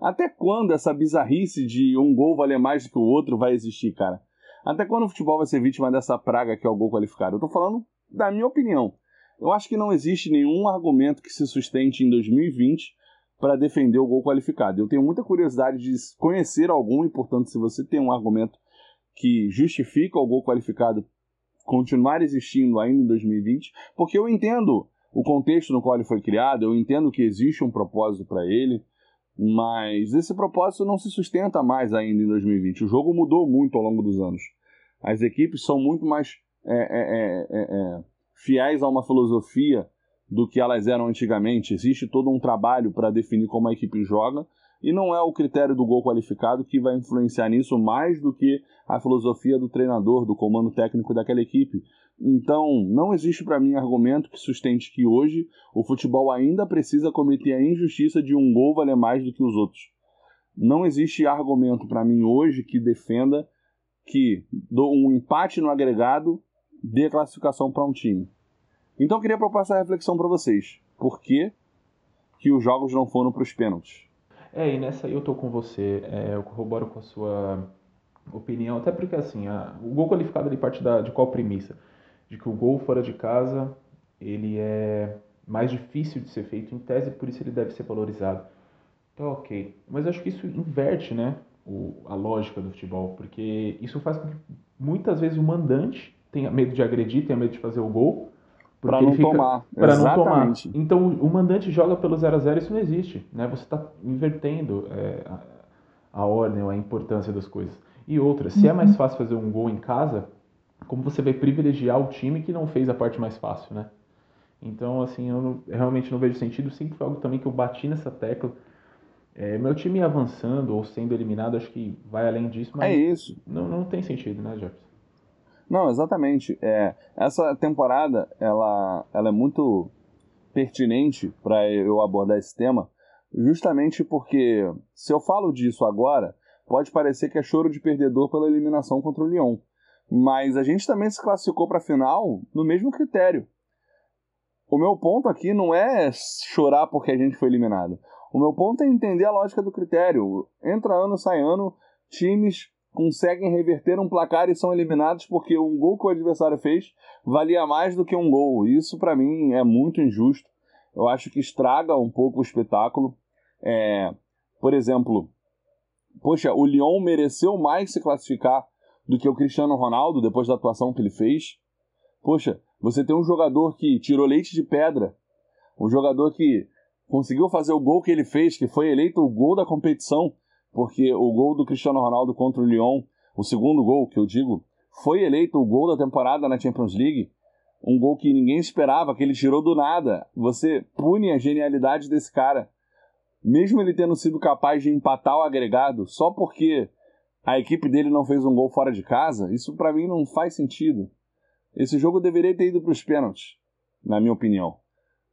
Até quando essa bizarrice de um gol valer mais do que o outro vai existir, cara? Até quando o futebol vai ser vítima dessa praga que é o gol qualificado? Eu tô falando da minha opinião. Eu acho que não existe nenhum argumento que se sustente em 2020 para defender o gol qualificado. Eu tenho muita curiosidade de conhecer algum, e portanto, se você tem um argumento que justifica o gol qualificado continuar existindo ainda em 2020, porque eu entendo o contexto no qual ele foi criado, eu entendo que existe um propósito para ele, mas esse propósito não se sustenta mais ainda em 2020. O jogo mudou muito ao longo dos anos. As equipes são muito mais é, é, é, é fiéis a uma filosofia do que elas eram antigamente. Existe todo um trabalho para definir como a equipe joga e não é o critério do gol qualificado que vai influenciar nisso mais do que a filosofia do treinador, do comando técnico daquela equipe. Então, não existe para mim argumento que sustente que hoje o futebol ainda precisa cometer a injustiça de um gol valer mais do que os outros. Não existe argumento para mim hoje que defenda que um empate no agregado dê classificação para um time. Então eu queria propor essa reflexão para vocês. Por que, que os jogos não foram para os pênaltis? É, e nessa aí eu tô com você. É, eu corroboro com a sua opinião, até porque assim, a, o gol qualificado ele parte da, de qual premissa? De que o gol fora de casa ele é mais difícil de ser feito em tese, por isso ele deve ser valorizado. Então, ok. Mas eu acho que isso inverte, né, o, a lógica do futebol, porque isso faz com que muitas vezes o mandante tenha medo de agredir, tenha medo de fazer o gol, para não fica, tomar. Para não tomar. Então o mandante joga pelo 0 a 0 isso não existe. Né? Você está invertendo é, a, a, ordem, a importância das coisas. E outra, se é mais uhum. fácil fazer um gol em casa, como você vai privilegiar o time que não fez a parte mais fácil, né? Então, assim, eu, não, eu realmente não vejo sentido. Sempre foi algo também que eu bati nessa tecla. É, meu time avançando ou sendo eliminado, acho que vai além disso, mas é isso. Não, não tem sentido, né, Jefferson? Não, exatamente. É, essa temporada ela, ela é muito pertinente para eu abordar esse tema, justamente porque se eu falo disso agora, pode parecer que é choro de perdedor pela eliminação contra o Lyon. Mas a gente também se classificou para a final no mesmo critério. O meu ponto aqui não é chorar porque a gente foi eliminado. O meu ponto é entender a lógica do critério. Entra ano, sai ano, times conseguem reverter um placar e são eliminados porque um gol que o adversário fez valia mais do que um gol. Isso para mim é muito injusto. Eu acho que estraga um pouco o espetáculo. É, por exemplo, poxa, o Lyon mereceu mais se classificar do que o Cristiano Ronaldo depois da atuação que ele fez. Poxa, você tem um jogador que tirou leite de pedra, um jogador que conseguiu fazer o gol que ele fez, que foi eleito o gol da competição porque o gol do Cristiano Ronaldo contra o Lyon, o segundo gol que eu digo, foi eleito o gol da temporada na Champions League. Um gol que ninguém esperava, que ele tirou do nada. Você pune a genialidade desse cara. Mesmo ele tendo sido capaz de empatar o agregado só porque a equipe dele não fez um gol fora de casa, isso para mim não faz sentido. Esse jogo deveria ter ido para os pênaltis, na minha opinião.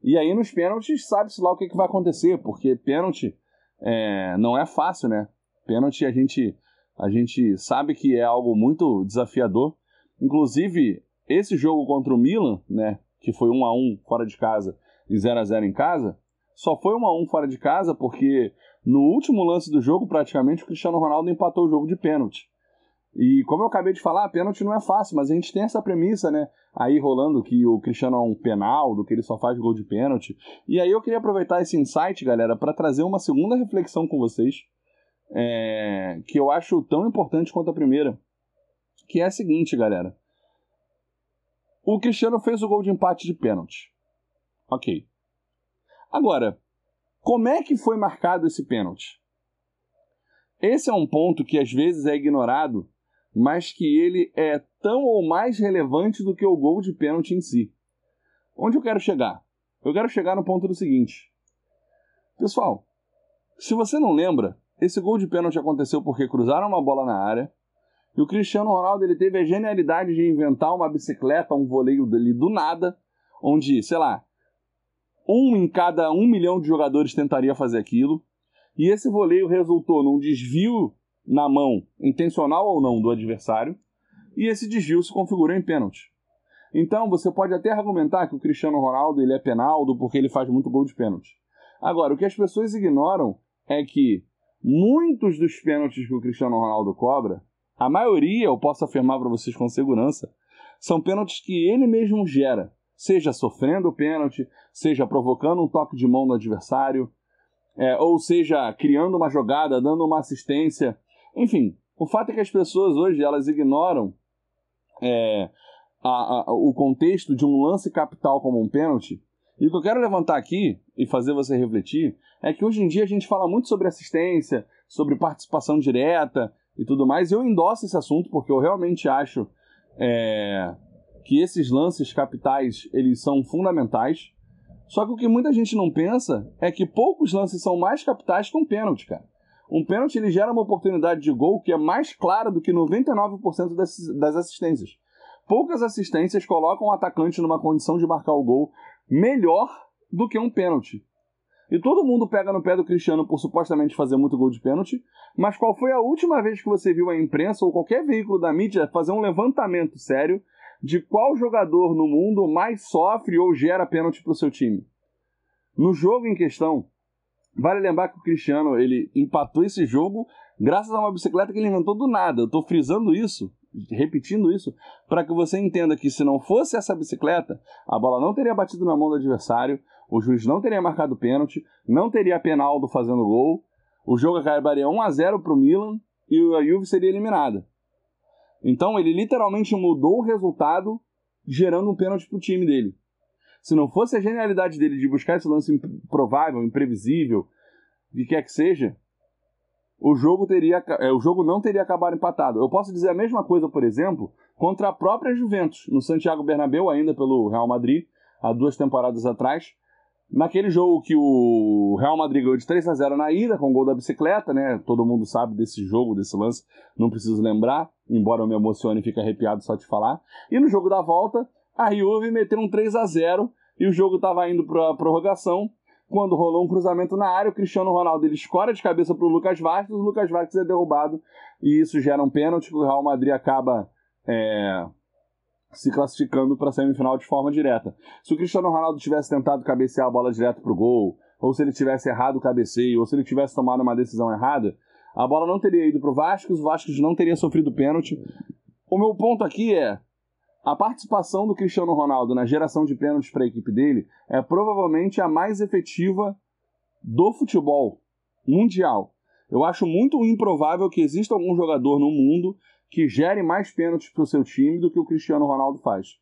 E aí nos pênaltis sabe-se lá o que, que vai acontecer, porque pênalti é, não é fácil, né? Pênalti a gente, a gente sabe que é algo muito desafiador. Inclusive, esse jogo contra o Milan, né, que foi 1 a 1 fora de casa e 0 a 0 em casa, só foi 1 a 1 fora de casa porque no último lance do jogo, praticamente, o Cristiano Ronaldo empatou o jogo de pênalti. E como eu acabei de falar, pênalti não é fácil, mas a gente tem essa premissa, né? Aí rolando que o Cristiano é um penal, do que ele só faz gol de pênalti. E aí eu queria aproveitar esse insight, galera, para trazer uma segunda reflexão com vocês, é... que eu acho tão importante quanto a primeira. Que é a seguinte, galera. O Cristiano fez o gol de empate de pênalti. Ok. Agora, como é que foi marcado esse pênalti? Esse é um ponto que às vezes é ignorado mas que ele é tão ou mais relevante do que o gol de pênalti em si. onde eu quero chegar? Eu quero chegar no ponto do seguinte. Pessoal, se você não lembra, esse gol de pênalti aconteceu porque cruzaram uma bola na área e o Cristiano Ronaldo ele teve a genialidade de inventar uma bicicleta, um voleio dele do nada, onde, sei lá, um em cada um milhão de jogadores tentaria fazer aquilo. E esse voleio resultou num desvio na mão, intencional ou não, do adversário. E esse desvio se configurou em pênalti. Então você pode até argumentar que o Cristiano Ronaldo ele é penaldo porque ele faz muito gol de pênalti. Agora, o que as pessoas ignoram é que muitos dos pênaltis que o Cristiano Ronaldo cobra, a maioria, eu posso afirmar para vocês com segurança, são pênaltis que ele mesmo gera seja sofrendo o pênalti, seja provocando um toque de mão no adversário, é, ou seja criando uma jogada, dando uma assistência. Enfim, o fato é que as pessoas hoje elas ignoram é, a, a, o contexto de um lance capital como um pênalti. E o que eu quero levantar aqui e fazer você refletir é que hoje em dia a gente fala muito sobre assistência, sobre participação direta e tudo mais. Eu endosso esse assunto porque eu realmente acho é, que esses lances capitais eles são fundamentais. Só que o que muita gente não pensa é que poucos lances são mais capitais que um pênalti, cara. Um pênalti ele gera uma oportunidade de gol que é mais clara do que 99% das, assistências. Poucas assistências colocam o atacante numa condição de marcar o gol melhor do que um pênalti. E todo mundo pega no pé do Cristiano por supostamente fazer muito gol de pênalti, mas qual foi a última vez que você viu a imprensa ou qualquer veículo da mídia fazer um levantamento sério de qual jogador no mundo mais sofre ou gera pênalti para o seu time. No jogo em questão, vale lembrar que o Cristiano ele empatou esse jogo graças a uma bicicleta que ele inventou do nada. Eu estou frisando isso, repetindo isso, para que você entenda que se não fosse essa bicicleta, a bola não teria batido na mão do adversário, o juiz não teria marcado pênalti, não teria Penaldo fazendo gol, o jogo acabaria 1 a 0 para o Milan e a Juve seria eliminada. Então ele literalmente mudou o resultado, gerando um pênalti para o time dele. Se não fosse a genialidade dele de buscar esse lance improvável, imprevisível, de que quer que seja, o jogo teria, é, o jogo não teria acabado empatado. Eu posso dizer a mesma coisa, por exemplo, contra a própria Juventus, no Santiago Bernabéu, ainda pelo Real Madrid, há duas temporadas atrás. Naquele jogo que o Real Madrid ganhou de 3 a 0 na ida, com o gol da bicicleta, né? Todo mundo sabe desse jogo, desse lance, não preciso lembrar, embora eu me emocione e fique arrepiado só de falar. E no jogo da volta, a Juve meteu um 3 a 0 e o jogo estava indo para a prorrogação, quando rolou um cruzamento na área, o Cristiano Ronaldo ele escora de cabeça para o Lucas Vasquez, o Lucas Vasquez é derrubado e isso gera um pênalti o Real Madrid acaba é, se classificando para a semifinal de forma direta. Se o Cristiano Ronaldo tivesse tentado cabecear a bola direto para o gol, ou se ele tivesse errado o cabeceio, ou se ele tivesse tomado uma decisão errada, a bola não teria ido para o Vasco, o Vasco não teria sofrido pênalti. O meu ponto aqui é a participação do Cristiano Ronaldo na geração de pênaltis para a equipe dele é provavelmente a mais efetiva do futebol mundial. Eu acho muito improvável que exista algum jogador no mundo que gere mais pênaltis para o seu time do que o Cristiano Ronaldo faz.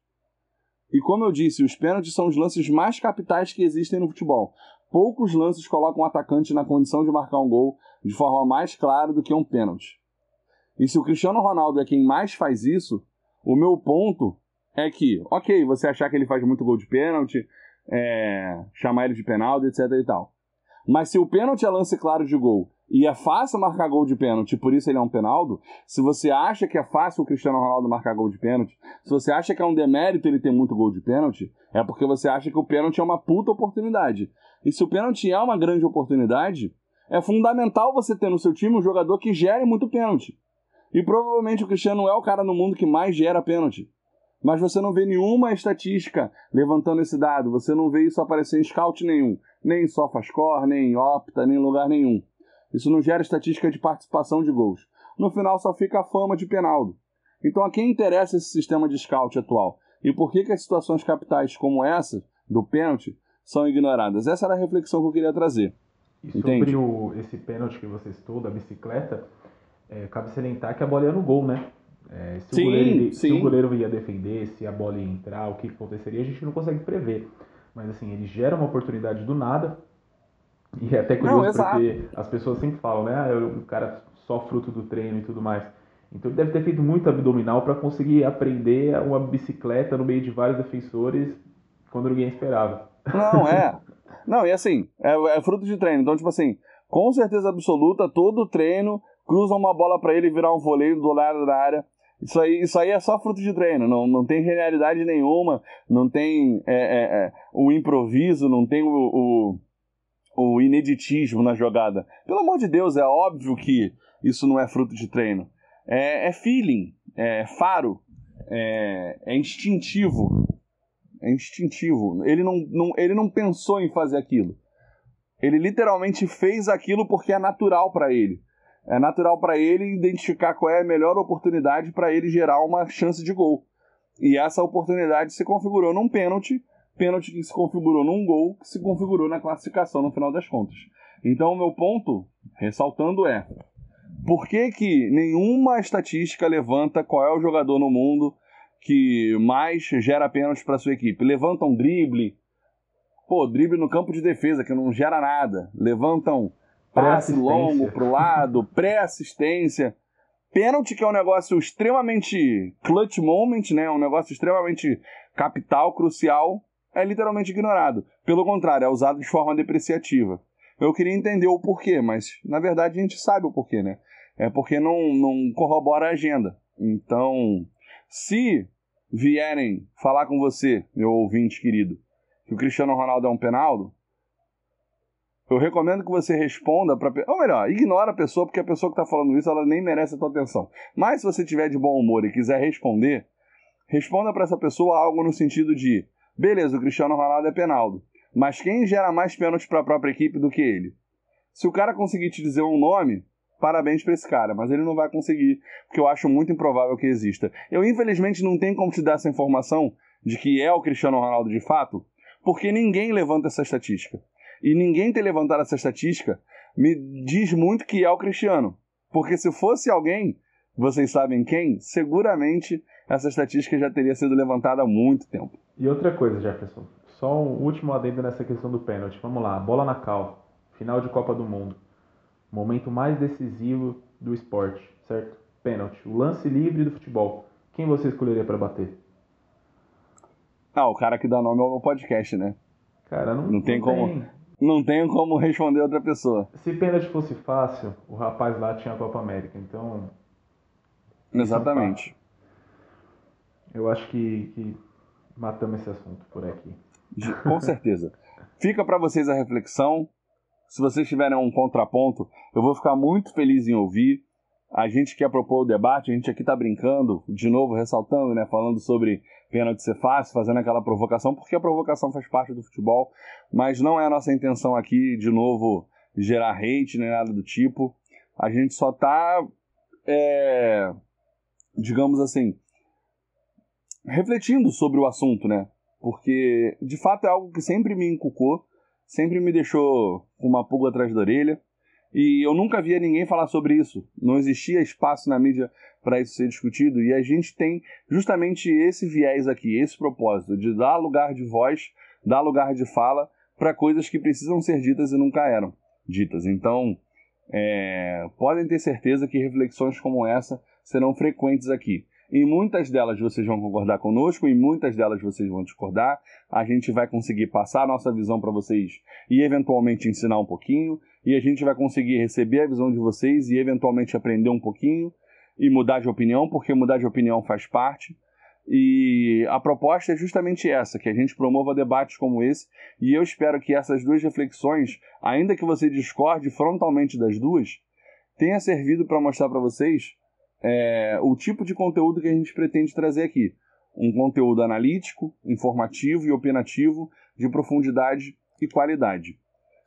E como eu disse, os pênaltis são os lances mais capitais que existem no futebol. Poucos lances colocam o atacante na condição de marcar um gol de forma mais clara do que um pênalti. E se o Cristiano Ronaldo é quem mais faz isso, o meu ponto é que, ok, você achar que ele faz muito gol de pênalti, é, chamar ele de penalti, etc e tal. Mas se o pênalti é lance claro de gol e é fácil marcar gol de pênalti, por isso ele é um penaldo, se você acha que é fácil o Cristiano Ronaldo marcar gol de pênalti, se você acha que é um demérito ele ter muito gol de pênalti, é porque você acha que o pênalti é uma puta oportunidade. E se o pênalti é uma grande oportunidade, é fundamental você ter no seu time um jogador que gere muito pênalti. E provavelmente o Cristiano é o cara no mundo que mais gera pênalti. Mas você não vê nenhuma estatística levantando esse dado, você não vê isso aparecer em scout nenhum, nem em SofaScore, nem em Opta, nem em lugar nenhum. Isso não gera estatística de participação de gols. No final só fica a fama de Penaldo. Então a quem interessa esse sistema de scout atual? E por que, que as situações capitais como essa, do pênalti, são ignoradas? Essa era a reflexão que eu queria trazer. E sobre o, esse pênalti que você citou, da bicicleta, é, cabe salientar que a bola ia no gol, né? É, se, sim, o goleiro, se, o goleiro, ia defender, se a bola ia entrar, o que aconteceria, a gente não consegue prever. Mas assim, ele gera uma oportunidade do nada, e é até curioso não, porque as pessoas sempre falam, né? Ah, o cara só fruto do treino e tudo mais. Então ele deve ter feito muito abdominal para conseguir aprender uma bicicleta no meio de vários defensores quando ninguém esperava. Não, é. Não, e assim, é, é fruto de treino. Então, tipo assim, com certeza absoluta, todo treino cruza uma bola para ele virar um voleio do lado da área. Isso aí, isso aí é só fruto de treino, não, não tem genialidade nenhuma, não tem é, é, é, o improviso, não tem o, o, o, ineditismo na jogada. Pelo amor de Deus, é óbvio que isso não é fruto de treino. É, é feeling, é faro, é, é instintivo. É instintivo. Ele não, não, ele não pensou em fazer aquilo. Ele literalmente fez aquilo porque é natural para ele é natural para ele identificar qual é a melhor oportunidade para ele gerar uma chance de gol. E essa oportunidade se configurou num pênalti, pênalti que se configurou num gol, que se configurou na classificação no final das contas. Então, o meu ponto, ressaltando, é: por que, que nenhuma estatística levanta qual é o jogador no mundo que mais gera pênalti para sua equipe? Levantam drible, pô, drible no campo de defesa, que não gera nada. Levantam passe longo pro lado, pré-assistência. Pênalti, que é um negócio extremamente clutch moment, né? Um negócio extremamente capital, crucial, é literalmente ignorado. Pelo contrário, é usado de forma depreciativa. Eu queria entender o porquê, mas na verdade a gente sabe o porquê, né? É porque não, não corrobora a agenda. Então, se vierem falar com você, meu ouvinte querido, que o Cristiano Ronaldo é um penaldo, eu recomendo que você responda para. Ou melhor, ignora a pessoa, porque a pessoa que está falando isso ela nem merece a tua atenção. Mas se você tiver de bom humor e quiser responder, responda para essa pessoa algo no sentido de: beleza, o Cristiano Ronaldo é penaldo, mas quem gera mais pênaltis para a própria equipe do que ele? Se o cara conseguir te dizer um nome, parabéns para esse cara, mas ele não vai conseguir, porque eu acho muito improvável que exista. Eu, infelizmente, não tenho como te dar essa informação de que é o Cristiano Ronaldo de fato, porque ninguém levanta essa estatística e ninguém ter levantado essa estatística me diz muito que é o Cristiano. Porque se fosse alguém, vocês sabem quem, seguramente essa estatística já teria sido levantada há muito tempo. E outra coisa, Jefferson, só um último adendo nessa questão do pênalti. Vamos lá, bola na cal, final de Copa do Mundo. Momento mais decisivo do esporte, certo? Pênalti, o lance livre do futebol. Quem você escolheria para bater? Ah, o cara que dá nome ao meu podcast, né? Cara, não, não tem não como. Não tenho como responder outra pessoa. Se pênalti fosse fácil, o rapaz lá tinha a Copa América, então. Exatamente. Eu acho que, que matamos esse assunto por aqui. Com certeza. Fica para vocês a reflexão. Se vocês tiverem um contraponto, eu vou ficar muito feliz em ouvir. A gente quer propor o debate, a gente aqui está brincando, de novo ressaltando, né, falando sobre pênalti ser fácil, fazendo aquela provocação, porque a provocação faz parte do futebol, mas não é a nossa intenção aqui, de novo, gerar hate nem nada do tipo. A gente só está, é, digamos assim, refletindo sobre o assunto, né? Porque de fato é algo que sempre me encucou, sempre me deixou com uma pulga atrás da orelha. E eu nunca via ninguém falar sobre isso. Não existia espaço na mídia para isso ser discutido. E a gente tem justamente esse viés aqui, esse propósito de dar lugar de voz, dar lugar de fala para coisas que precisam ser ditas e nunca eram ditas. Então, é, podem ter certeza que reflexões como essa serão frequentes aqui. Em muitas delas vocês vão concordar conosco, em muitas delas vocês vão discordar. A gente vai conseguir passar a nossa visão para vocês e eventualmente ensinar um pouquinho, e a gente vai conseguir receber a visão de vocês e eventualmente aprender um pouquinho e mudar de opinião, porque mudar de opinião faz parte. E a proposta é justamente essa, que a gente promova debates como esse, e eu espero que essas duas reflexões, ainda que você discorde frontalmente das duas, tenha servido para mostrar para vocês é, o tipo de conteúdo que a gente pretende trazer aqui. Um conteúdo analítico, informativo e opinativo, de profundidade e qualidade.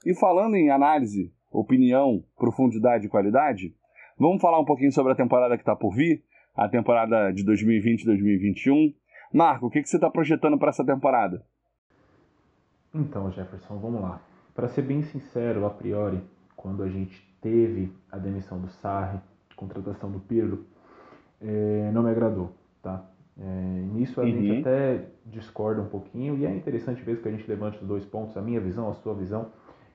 E falando em análise, opinião, profundidade e qualidade, vamos falar um pouquinho sobre a temporada que está por vir, a temporada de 2020-2021. Marco, o que, que você está projetando para essa temporada? Então, Jefferson, vamos lá. Para ser bem sincero, a priori, quando a gente teve a demissão do Sarri, contratação do Pirlo, é, não me agradou, tá? É, nisso a uhum. gente até discorda um pouquinho e é interessante ver que a gente levante os dois pontos, a minha visão, a sua visão,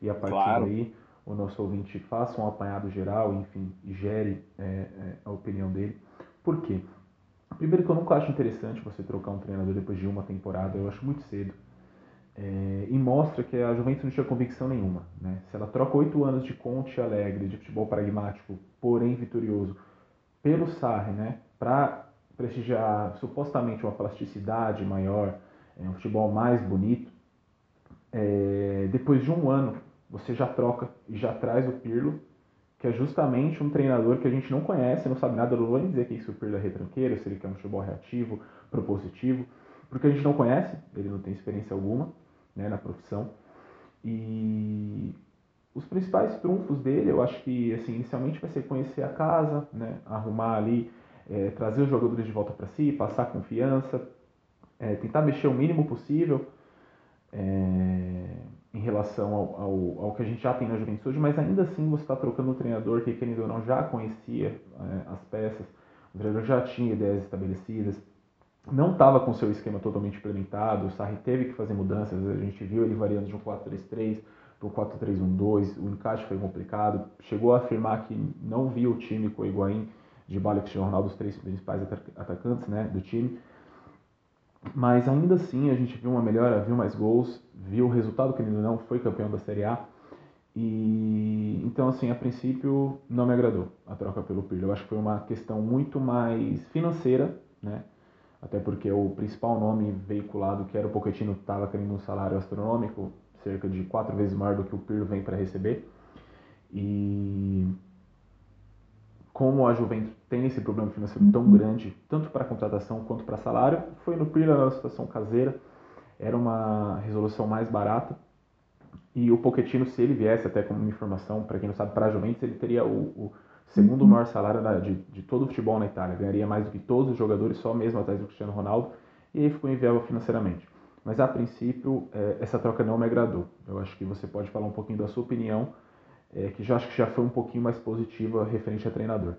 e a partir claro. daí o nosso ouvinte faça um apanhado geral, enfim, e gere é, é, a opinião dele. Por quê? Primeiro que eu nunca acho interessante você trocar um treinador depois de uma temporada, eu acho muito cedo. É, e mostra que a Juventus não tinha convicção nenhuma. Né? Se ela troca oito anos de Conte Alegre, de futebol pragmático, porém vitorioso, pelo Sarri, né, para prestigiar supostamente uma plasticidade maior, é, um futebol mais bonito, é, depois de um ano você já troca e já traz o Pirlo, que é justamente um treinador que a gente não conhece, não sabe nada, não vou nem dizer que isso o Pirlo é retranqueiro, se ele quer um futebol reativo, propositivo, porque a gente não conhece, ele não tem experiência alguma né, na profissão. E os principais trunfos dele, eu acho que assim, inicialmente vai ser conhecer a casa, né, arrumar ali, é, trazer os jogadores de volta para si, passar confiança, é, tentar mexer o mínimo possível é, em relação ao, ao, ao, que a gente já tem na juventude, mas ainda assim você está trocando um treinador que, querendo ou não, já conhecia é, as peças, o treinador já tinha ideias estabelecidas, não estava com seu esquema totalmente implementado, o Sarri teve que fazer mudanças, a gente viu ele variando de um 4-3-3 para um 4-3-1-2, o encaixe foi complicado, chegou a afirmar que não via o time com o Higuaín, de Bala e Cristiano Ronaldo, os três principais atacantes né, do time, mas ainda assim a gente viu uma melhora, viu mais gols, viu o resultado que ele não foi campeão da Série A, e então assim, a princípio não me agradou a troca pelo Pirlo, eu acho que foi uma questão muito mais financeira, né, até porque o principal nome veiculado, que era o Pochettino, estava querendo um salário astronômico, cerca de quatro vezes maior do que o Pirlo vem para receber. E como a Juventus tem esse problema financeiro tão grande, tanto para contratação quanto para salário, foi no Pirlo na situação caseira, era uma resolução mais barata. E o Pochettino, se ele viesse até como uma informação, para quem não sabe, para a Juventus, ele teria o, o segundo uhum. maior salário da, de, de todo o futebol na Itália, ganharia mais do que todos os jogadores, só mesmo atrás do Cristiano Ronaldo, e aí ficou inviável financeiramente. Mas a princípio, é, essa troca não me agradou. Eu acho que você pode falar um pouquinho da sua opinião, é, que já acho que já foi um pouquinho mais positiva referente a treinador.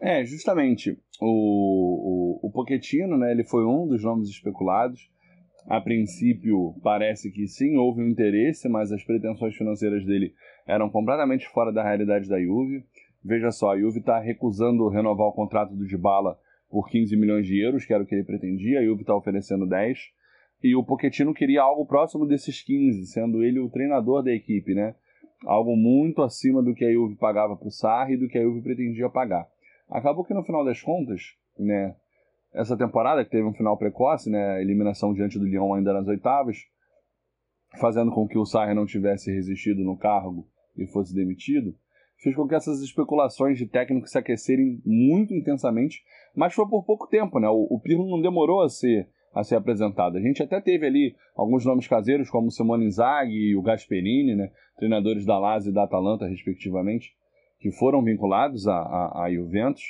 É, justamente. O, o, o Pochettino, né, ele foi um dos nomes especulados. A princípio, parece que sim, houve um interesse, mas as pretensões financeiras dele eram completamente fora da realidade da Juve. Veja só, a Juve está recusando renovar o contrato do Dybala por 15 milhões de euros, que era o que ele pretendia, a Juve está oferecendo 10. E o Pochettino queria algo próximo desses 15, sendo ele o treinador da equipe, né? Algo muito acima do que a Juve pagava para o Sarri e do que a Juve pretendia pagar. Acabou que no final das contas, né, essa temporada que teve um final precoce, né, eliminação diante do Lyon ainda nas oitavas, fazendo com que o Sarri não tivesse resistido no cargo e fosse demitido, fez com que essas especulações de técnicos se aquecerem muito intensamente, mas foi por pouco tempo, né? O, o Pirlo não demorou a ser a ser apresentado. A gente até teve ali alguns nomes caseiros, como o Simone Inzaghi e o Gasperini, né? treinadores da Lazio e da Atalanta, respectivamente, que foram vinculados a, a, a Juventus.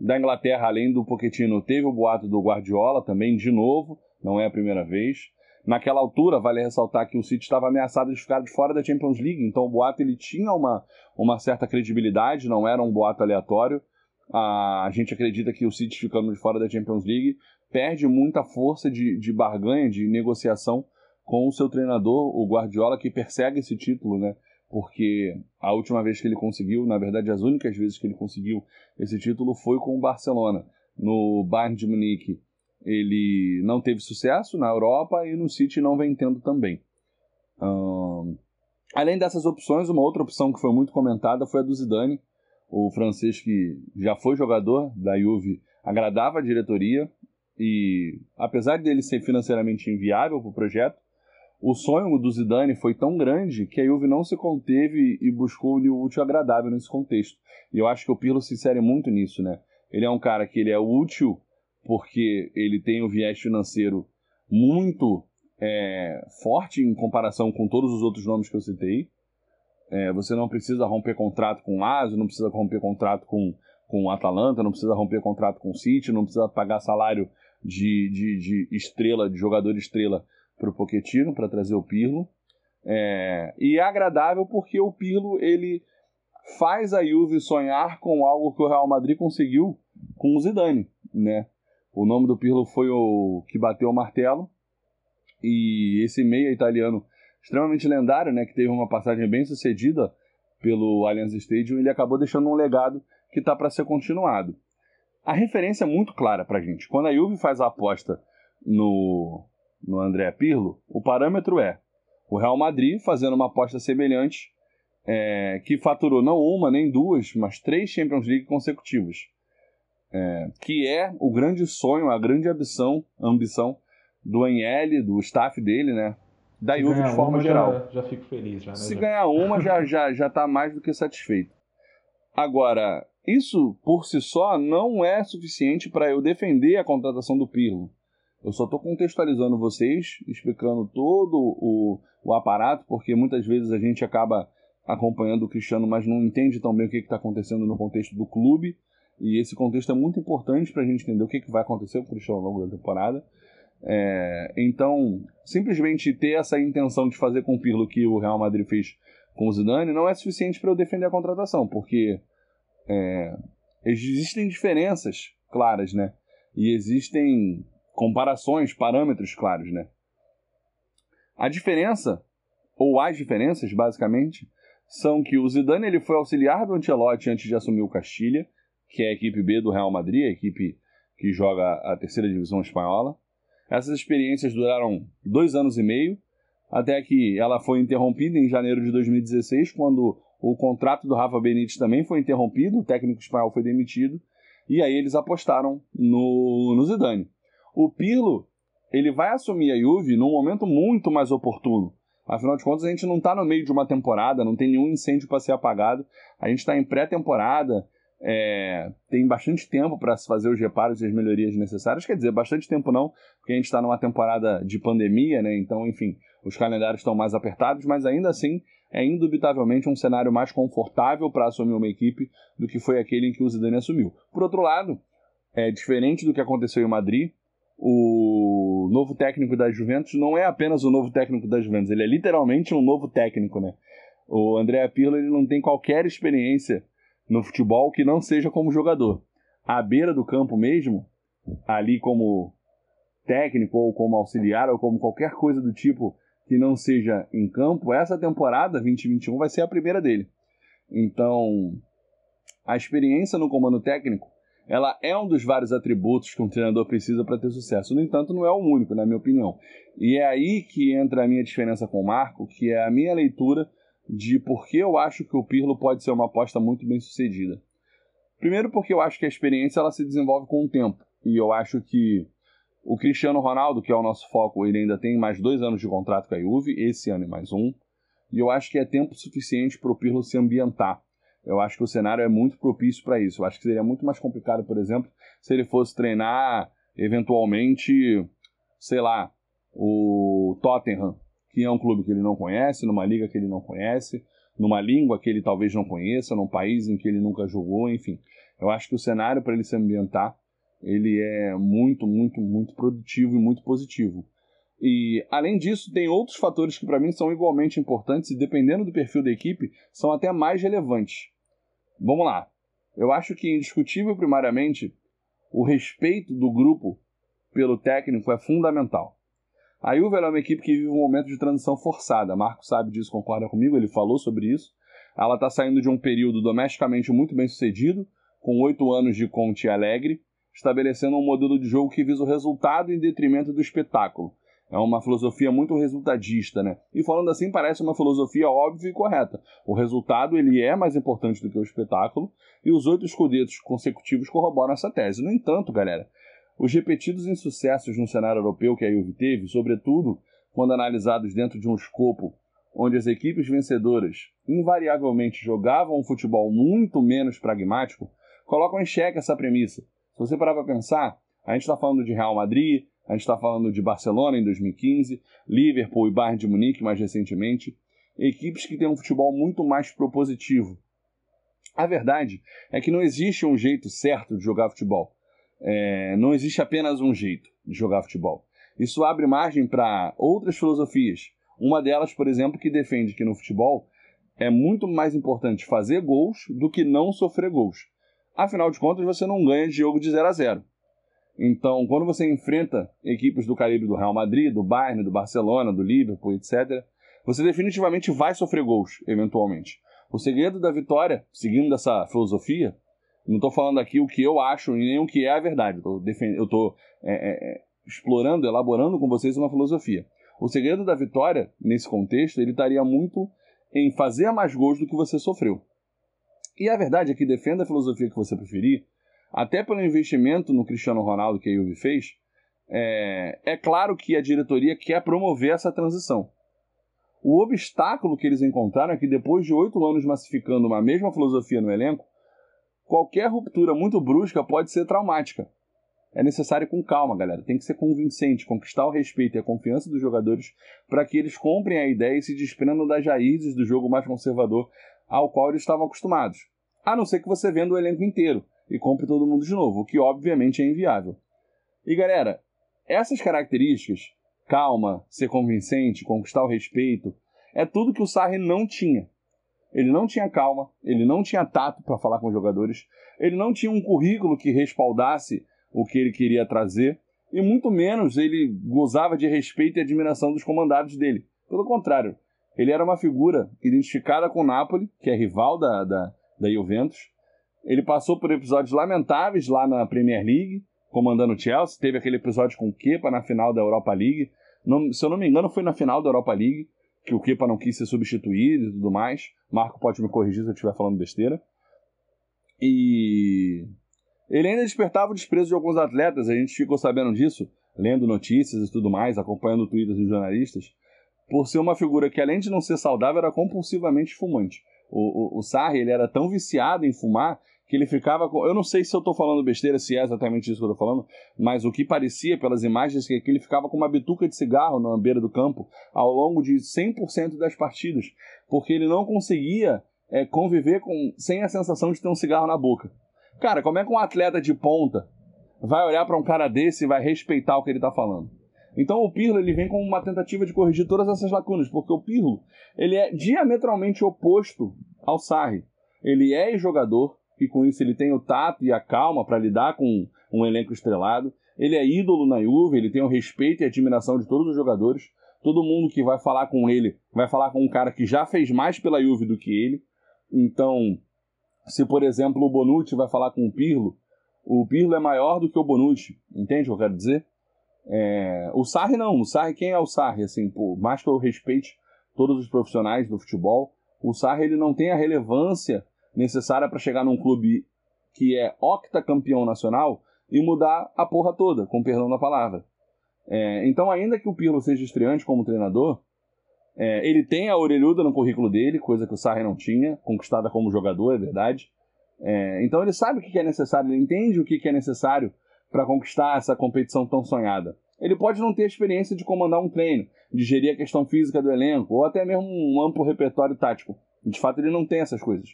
Da Inglaterra, além do Pochettino, teve o boato do Guardiola também, de novo, não é a primeira vez. Naquela altura, vale ressaltar que o City estava ameaçado de ficar de fora da Champions League, então o boato ele tinha uma, uma certa credibilidade, não era um boato aleatório. A, a gente acredita que o City ficando de fora da Champions League perde muita força de, de barganha, de negociação com o seu treinador, o Guardiola, que persegue esse título, né? Porque a última vez que ele conseguiu, na verdade, as únicas vezes que ele conseguiu esse título foi com o Barcelona. No Bayern de Munique, ele não teve sucesso na Europa e no City não vem tendo também. além dessas opções, uma outra opção que foi muito comentada foi a do Zidane, o francês que já foi jogador da Juve, agradava a diretoria e, apesar dele ser financeiramente inviável para o projeto, o sonho do Zidane foi tão grande que a Juve não se conteve e buscou o útil agradável nesse contexto. E eu acho que o Pirlo se insere muito nisso, né? Ele é um cara que ele é útil porque ele tem um viés financeiro muito é, forte em comparação com todos os outros nomes que eu citei. É, você não precisa romper contrato com o Lazio, não precisa romper contrato com, com o Atalanta, não precisa romper contrato com o City, não precisa pagar salário de, de, de estrela, de jogador estrela para o Pochettino, para trazer o Pirlo. É, e é agradável porque o Pirlo ele faz a Juve sonhar com algo que o Real Madrid conseguiu com o Zidane, né? O nome do Pirlo foi o que bateu o martelo. E esse meia italiano extremamente lendário, né, que teve uma passagem bem sucedida pelo Allianz Stadium, ele acabou deixando um legado que está para ser continuado. A referência é muito clara para a gente. Quando a Juve faz a aposta no, no André Pirlo, o parâmetro é o Real Madrid fazendo uma aposta semelhante, é, que faturou não uma, nem duas, mas três Champions League consecutivas. É, que é o grande sonho, a grande ambição, ambição do Agnelli, do staff dele, né? Da Juve de forma geral. Já, já, fico feliz. Já, né? Se ganhar uma, já, já, já tá mais do que satisfeito. Agora, isso por si só não é suficiente para eu defender a contratação do Pirlo. Eu só estou contextualizando vocês, explicando todo o, o aparato, porque muitas vezes a gente acaba acompanhando o Cristiano, mas não entende tão bem o que está acontecendo no contexto do clube. E esse contexto é muito importante para a gente entender o que, que vai acontecer com o Cristiano ao longo da temporada. É, então, simplesmente ter essa intenção de fazer com o Pirlo que o Real Madrid fez com o Zidane não é suficiente para eu defender a contratação, porque é, existem diferenças claras, né? E existem comparações, parâmetros claros, né? A diferença, ou as diferenças, basicamente, são que o Zidane ele foi auxiliar do Ancelotti antes de assumir o Castilha, que é a equipe B do Real Madrid, a equipe que joga a terceira divisão espanhola. Essas experiências duraram dois anos e meio, até que ela foi interrompida em janeiro de 2016, quando o contrato do Rafa Benítez também foi interrompido, o técnico espanhol foi demitido, e aí eles apostaram no, no Zidane. O Pirlo, ele vai assumir a Juve num momento muito mais oportuno. Afinal de contas, a gente não está no meio de uma temporada, não tem nenhum incêndio para ser apagado. A gente está em pré-temporada, é, tem bastante tempo para se fazer os reparos e as melhorias necessárias. Quer dizer, bastante tempo não, porque a gente está numa temporada de pandemia, né? Então, enfim, os calendários estão mais apertados, mas ainda assim é indubitavelmente um cenário mais confortável para assumir uma equipe do que foi aquele em que o Zidane assumiu. Por outro lado, é diferente do que aconteceu em Madrid, o novo técnico da Juventus não é apenas o novo técnico da Juventus, ele é literalmente um novo técnico, né? O André Pirlo ele não tem qualquer experiência no futebol que não seja como jogador. À beira do campo mesmo, ali como técnico ou como auxiliar ou como qualquer coisa do tipo que não seja em campo, essa temporada 2021 vai ser a primeira dele. Então, a experiência no comando técnico, ela é um dos vários atributos que um treinador precisa para ter sucesso. No entanto, não é o único, na minha opinião. E é aí que entra a minha diferença com o Marco, que é a minha leitura de por que eu acho que o Pirlo pode ser uma aposta muito bem sucedida. Primeiro porque eu acho que a experiência ela se desenvolve com o tempo. E eu acho que o Cristiano Ronaldo, que é o nosso foco, ele ainda tem mais dois anos de contrato com a Juve, esse ano e mais um. E eu acho que é tempo suficiente para o Pirlo se ambientar. Eu acho que o cenário é muito propício para isso. Eu acho que seria muito mais complicado, por exemplo, se ele fosse treinar, eventualmente, sei lá, o Tottenham, que é um clube que ele não conhece, numa liga que ele não conhece, numa língua que ele talvez não conheça, num país em que ele nunca jogou, enfim. Eu acho que o cenário para ele se ambientar ele é muito, muito, muito produtivo e muito positivo. E além disso, tem outros fatores que para mim são igualmente importantes e dependendo do perfil da equipe, são até mais relevantes. Vamos lá. Eu acho que indiscutível primariamente o respeito do grupo pelo técnico é fundamental. A Juve é uma equipe que vive um momento de transição forçada. Marco sabe disso, concorda comigo, ele falou sobre isso. Ela está saindo de um período domesticamente muito bem sucedido, com oito anos de Conte Alegre, estabelecendo um modelo de jogo que visa o resultado em detrimento do espetáculo. É uma filosofia muito resultadista, né? E falando assim, parece uma filosofia óbvia e correta. O resultado ele é mais importante do que o espetáculo, e os oito escudetos consecutivos corroboram essa tese. No entanto, galera, os repetidos insucessos no cenário europeu que a Juve teve, sobretudo quando analisados dentro de um escopo onde as equipes vencedoras invariavelmente jogavam um futebol muito menos pragmático, colocam em xeque essa premissa se você parar para pensar, a gente está falando de Real Madrid, a gente está falando de Barcelona em 2015, Liverpool e Bayern de Munique mais recentemente, equipes que têm um futebol muito mais propositivo. A verdade é que não existe um jeito certo de jogar futebol. É, não existe apenas um jeito de jogar futebol. Isso abre margem para outras filosofias. Uma delas, por exemplo, que defende que no futebol é muito mais importante fazer gols do que não sofrer gols. Afinal de contas, você não ganha de jogo de 0 a 0. Então, quando você enfrenta equipes do calibre do Real Madrid, do Bayern, do Barcelona, do Liverpool, etc., você definitivamente vai sofrer gols, eventualmente. O segredo da vitória, seguindo essa filosofia, não estou falando aqui o que eu acho e nem o que é a verdade. Eu estou é, é, é, explorando, elaborando com vocês uma filosofia. O segredo da vitória, nesse contexto, ele estaria muito em fazer mais gols do que você sofreu. E a verdade é que defenda a filosofia que você preferir, até pelo investimento no Cristiano Ronaldo que a Juve fez, é, é claro que a diretoria quer promover essa transição. O obstáculo que eles encontraram é que depois de oito anos massificando uma mesma filosofia no elenco, qualquer ruptura muito brusca pode ser traumática. É necessário com calma, galera. Tem que ser convincente, conquistar o respeito e a confiança dos jogadores para que eles comprem a ideia e se desprendam das raízes do jogo mais conservador ao qual eles estavam acostumados. A não ser que você venda o elenco inteiro e compre todo mundo de novo, o que obviamente é inviável. E galera, essas características, calma, ser convincente, conquistar o respeito, é tudo que o Sarri não tinha. Ele não tinha calma, ele não tinha tato para falar com os jogadores, ele não tinha um currículo que respaldasse o que ele queria trazer, e muito menos ele gozava de respeito e admiração dos comandados dele. Pelo contrário, ele era uma figura identificada com o Napoli, que é rival da, da, da Juventus. Ele passou por episódios lamentáveis lá na Premier League, comandando o Chelsea. Teve aquele episódio com o Kepa na final da Europa League. Não, se eu não me engano, foi na final da Europa League, que o Kepa não quis ser substituído e tudo mais. Marco pode me corrigir se eu estiver falando besteira. E ele ainda despertava o desprezo de alguns atletas, a gente ficou sabendo disso, lendo notícias e tudo mais, acompanhando twitters dos jornalistas, por ser uma figura que, além de não ser saudável, era compulsivamente fumante. O, o, o Sarri ele era tão viciado em fumar que ele ficava com. Eu não sei se eu estou falando besteira, se é exatamente isso que eu estou falando, mas o que parecia pelas imagens é que ele ficava com uma bituca de cigarro na beira do campo ao longo de 100% das partidas, porque ele não conseguia é, conviver com sem a sensação de ter um cigarro na boca. Cara, como é que um atleta de ponta vai olhar para um cara desse e vai respeitar o que ele está falando? Então o Pirlo ele vem com uma tentativa de corrigir todas essas lacunas, porque o Pirlo ele é diametralmente oposto ao Sarri. Ele é jogador e com isso ele tem o tato e a calma para lidar com um elenco estrelado. Ele é ídolo na Juve, ele tem o respeito e admiração de todos os jogadores. Todo mundo que vai falar com ele vai falar com um cara que já fez mais pela Juve do que ele. Então, se, por exemplo, o Bonucci vai falar com o Pirlo, o Pirlo é maior do que o Bonucci. Entende o que eu quero dizer? É... O Sarri não. O Sarri, quem é o Sarri? Assim, por mais que eu respeite todos os profissionais do futebol, o Sarri ele não tem a relevância necessária para chegar num clube que é octacampeão nacional e mudar a porra toda, com perdão da palavra. É... então, ainda que o Pirlo seja estreante como treinador, é, ele tem a orelhuda no currículo dele, coisa que o Sarri não tinha, conquistada como jogador, é verdade. É, então ele sabe o que é necessário, ele entende o que é necessário para conquistar essa competição tão sonhada. Ele pode não ter experiência de comandar um treino, de gerir a questão física do elenco, ou até mesmo um amplo repertório tático. De fato, ele não tem essas coisas.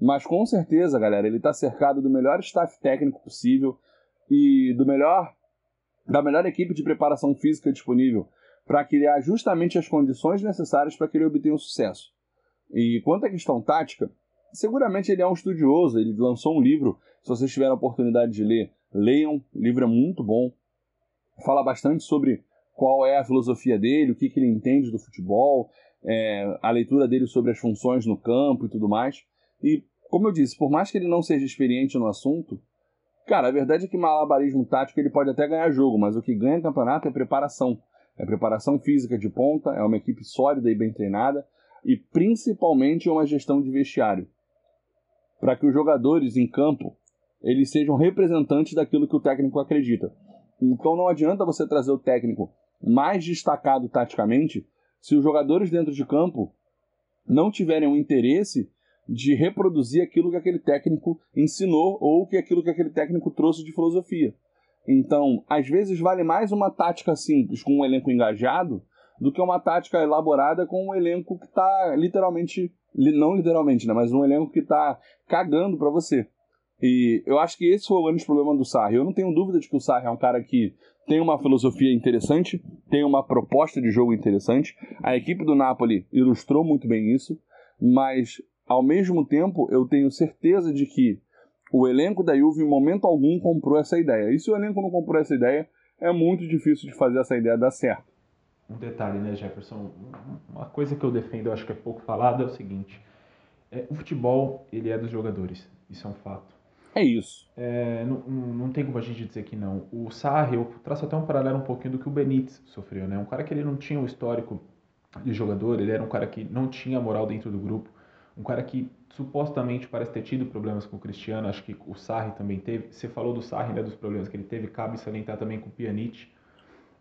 Mas com certeza, galera, ele está cercado do melhor staff técnico possível e do melhor da melhor equipe de preparação física disponível para criar justamente as condições necessárias para que ele obtenha o sucesso. E quanto à questão tática, seguramente ele é um estudioso, ele lançou um livro, se vocês tiverem a oportunidade de ler, leiam, o livro é muito bom, fala bastante sobre qual é a filosofia dele, o que, que ele entende do futebol, é, a leitura dele sobre as funções no campo e tudo mais. E, como eu disse, por mais que ele não seja experiente no assunto, cara, a verdade é que malabarismo tático ele pode até ganhar jogo, mas o que ganha campeonato é preparação é preparação física de ponta, é uma equipe sólida e bem treinada e principalmente uma gestão de vestiário, para que os jogadores em campo eles sejam representantes daquilo que o técnico acredita. Então não adianta você trazer o técnico mais destacado taticamente se os jogadores dentro de campo não tiverem um interesse de reproduzir aquilo que aquele técnico ensinou ou que aquilo que aquele técnico trouxe de filosofia. Então, às vezes vale mais uma tática simples com um elenco engajado do que uma tática elaborada com um elenco que está literalmente, não literalmente, né, mas um elenco que está cagando para você. E eu acho que esse foi o grande problema do Sarri. Eu não tenho dúvida de que o Sarri é um cara que tem uma filosofia interessante, tem uma proposta de jogo interessante. A equipe do Napoli ilustrou muito bem isso, mas ao mesmo tempo eu tenho certeza de que o elenco da Juve em momento algum comprou essa ideia. E se o elenco não comprou essa ideia, é muito difícil de fazer essa ideia dar certo. Um detalhe, né, Jefferson? Uma coisa que eu defendo, eu acho que é pouco falado, é o seguinte: é, o futebol ele é dos jogadores, isso é um fato. É isso. É, não, não tem como a gente dizer que não. O Sarri, eu traço até um paralelo um pouquinho do que o Benítez sofreu, né? Um cara que ele não tinha o histórico de jogador, ele era um cara que não tinha moral dentro do grupo, um cara que supostamente parece ter tido problemas com o Cristiano, acho que o Sarri também teve. Você falou do Sarri, né, dos problemas que ele teve, cabe salientar também com o Pjanic.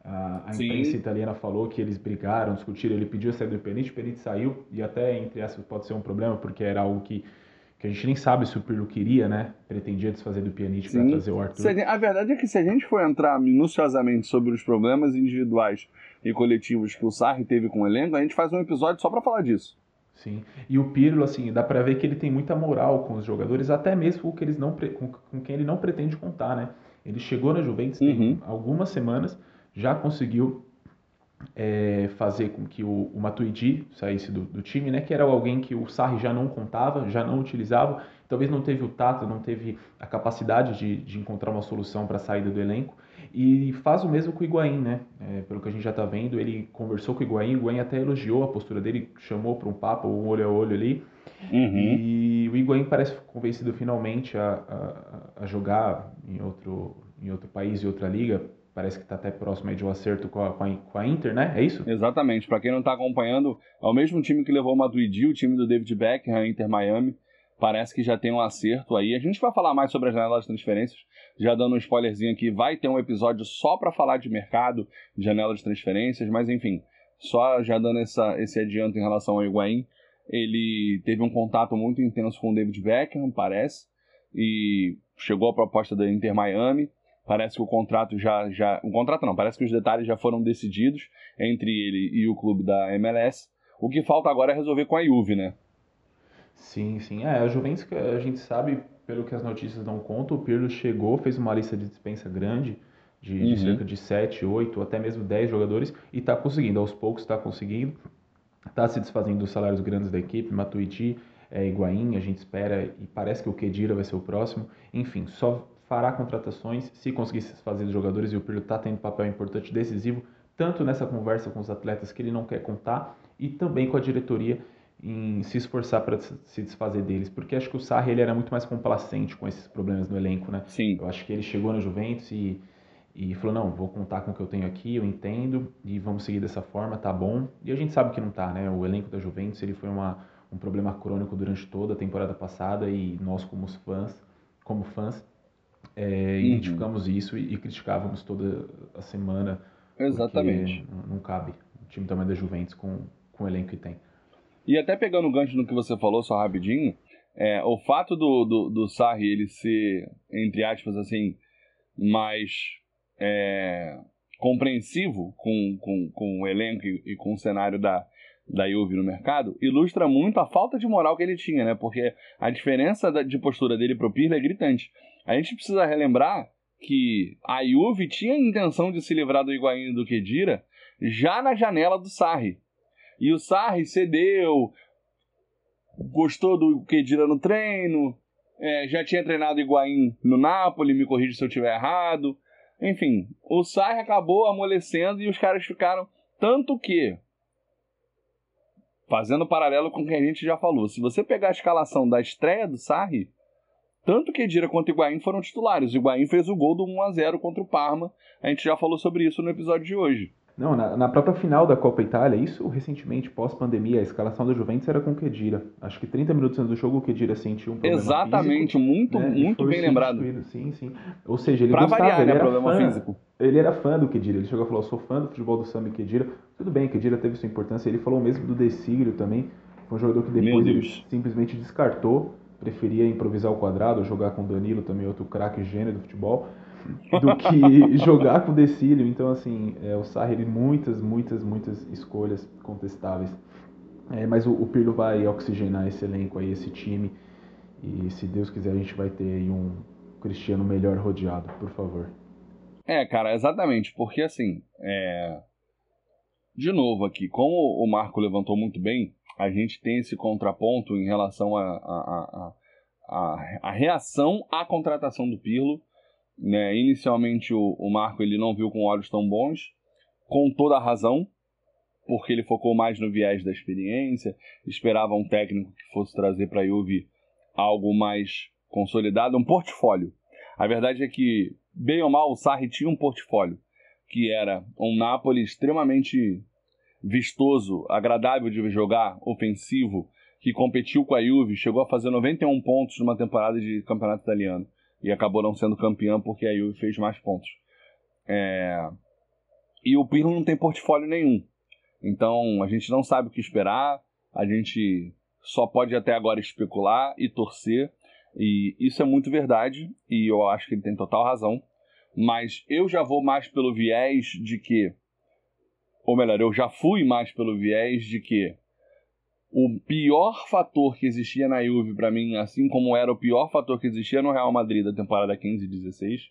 A, a imprensa italiana falou que eles brigaram, discutiram, ele pediu a saída do Pjanic, o Pjanic saiu, e até, entre essas, pode ser um problema, porque era algo que, que a gente nem sabe se o Pirlo queria, né, pretendia desfazer do Pjanic para trazer o Arthur. A, a verdade é que se a gente for entrar minuciosamente sobre os problemas individuais e coletivos que o Sarri teve com o elenco, a gente faz um episódio só para falar disso. Sim. E o Pirlo, assim, dá para ver que ele tem muita moral com os jogadores, até mesmo com, que eles não, com, com quem ele não pretende contar, né? Ele chegou na Juventus uhum. algumas semanas, já conseguiu é, fazer com que o, o Matuidi saísse do, do, time, né? Que era alguém que o Sarri já não contava, já não utilizava, talvez não teve o tato, não teve a capacidade de, de encontrar uma solução para a saída do elenco. E faz o mesmo com o Higuaín, né? É, pelo que a gente já está vendo, ele conversou com o Higuaín, o Higuaín até elogiou a postura dele, chamou para um papo, um olho a olho ali. Uhum. E o Higuaín parece convencido finalmente a, a, a, jogar em outro, em outro país e outra liga. Parece que está até próximo de um acerto com a, com a, Inter, né? É isso? Exatamente. Para quem não está acompanhando, é o mesmo time que levou o Matuidi, o time do David Beckham, a Inter Miami parece que já tem um acerto aí. A gente vai falar mais sobre as janelas de transferências, já dando um spoilerzinho aqui, vai ter um episódio só para falar de mercado, de janela de transferências, mas enfim, só já dando essa, esse adianto em relação ao Higuaín, ele teve um contato muito intenso com o David Beckham, parece, e chegou a proposta da Inter Miami. Parece que o contrato já, já. O contrato não, parece que os detalhes já foram decididos entre ele e o clube da MLS. O que falta agora é resolver com a Juve, né? Sim, sim. É, a Juventus, a gente sabe, pelo que as notícias dão conta, o Pirlo chegou, fez uma lista de dispensa grande, de, uhum. de cerca de 7, 8, até mesmo 10 jogadores, e está conseguindo, aos poucos está conseguindo, está se desfazendo dos salários grandes da equipe, Matuidi, é, Higuaín, a gente espera, e parece que o Kedira vai ser o próximo, enfim, só fará contratações se conseguir se desfazer dos jogadores, e o Pirlo está tendo papel importante, decisivo, tanto nessa conversa com os atletas que ele não quer contar, e também com a diretoria em se esforçar para se desfazer deles, porque acho que o Sarri ele era muito mais complacente com esses problemas no elenco, né? Sim. Eu acho que ele chegou na Juventus e, e falou, não, vou contar com o que eu tenho aqui, eu entendo, e vamos seguir dessa forma, tá bom. E a gente sabe que não tá, né? O elenco da Juventus, ele foi uma, um problema crônico durante toda a temporada passada e nós como fãs, como fãs, é, uhum. identificamos isso e, e, criticávamos toda a semana. Exatamente. Não, não cabe o time também da Juventus com, com o elenco que tem. E até pegando o gancho no que você falou, só rapidinho, é, o fato do, do, do Sarri ele ser, entre aspas, assim, mais é, compreensivo com, com, com o elenco e, e, com o cenário da, da Juve no mercado, ilustra muito a falta de moral que ele tinha, né? Porque a diferença de postura dele pro Pirlo é gritante. A gente precisa relembrar que a Juve tinha a intenção de se livrar do Higuaín e do Kedira já na janela do Sarri. E o Sarri cedeu, gostou do Kedira no treino, é, já tinha treinado Higuaín no Napoli, me corrija se eu estiver errado. Enfim, o Sarri acabou amolecendo e os caras ficaram. Tanto que, fazendo paralelo com o que a gente já falou, se você pegar a escalação da estreia do Sarri, tanto Kedira quanto Higuaín foram titulares. O Higuaín fez o gol do 1 a 0 contra o Parma. A gente já falou sobre isso no episódio de hoje. Não, na, na, própria final da Copa Itália, isso recentemente, pós-pandemia, a escalação da Juventus era com o Kedira. Acho que 30 minutos antes do jogo o Kedira sentiu um problema Exatamente, físico, muito, né? muito bem lembrado. Sim, sim. Ou seja, ele pra gostava, variar, ele né, era problema fã, físico. Ele era fã do Kedira, ele chegou a falar, eu sou fã do futebol do Samba Kedira. Tudo bem, Kedira teve sua importância, ele falou mesmo do Decílio também, foi um jogador que depois simplesmente descartou, preferia improvisar o quadrado, jogar com Danilo também, outro craque gênio do futebol do que jogar com o Decílio. Então, assim, é, o Sarri, muitas, muitas, muitas escolhas contestáveis. É, mas o, o, Pirlo vai oxigenar esse elenco aí, esse time. E se Deus quiser, a gente vai ter aí um Cristiano melhor rodeado, por favor. É, cara, exatamente. Porque, assim, é... de novo aqui, como o Marco levantou muito bem, a gente tem esse contraponto em relação à a, a, a, a, reação à contratação do Pirlo né? Inicialmente o, o Marco ele não viu com olhos tão bons, com toda a razão, porque ele focou mais no viés da experiência, esperava um técnico que fosse trazer para a Juve algo mais consolidado, um portfólio. A verdade é que, bem ou mal, o Sarri tinha um portfólio, que era um Napoli extremamente vistoso, agradável de jogar, ofensivo, que competiu com a Juve, chegou a fazer 91 pontos numa temporada de campeonato italiano e acabou não sendo campeão porque a Juve fez mais pontos. É... E o Pirlo não tem portfólio nenhum. Então a gente não sabe o que esperar, a gente só pode até agora especular e torcer. E isso é muito verdade, e eu acho que ele tem total razão. Mas eu já vou mais pelo viés de que, ou melhor, eu já fui mais pelo viés de que o pior fator que existia na Juve para mim, assim como era o pior fator que existia no Real Madrid da temporada 15 e 16,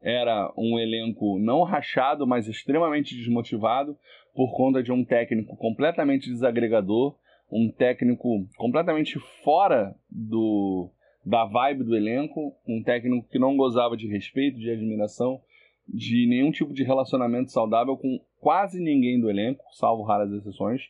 era um elenco não rachado, mas extremamente desmotivado por conta de um técnico completamente desagregador, um técnico completamente fora do da vibe do elenco, um técnico que não gozava de respeito, de admiração, de nenhum tipo de relacionamento saudável com quase ninguém do elenco, salvo raras exceções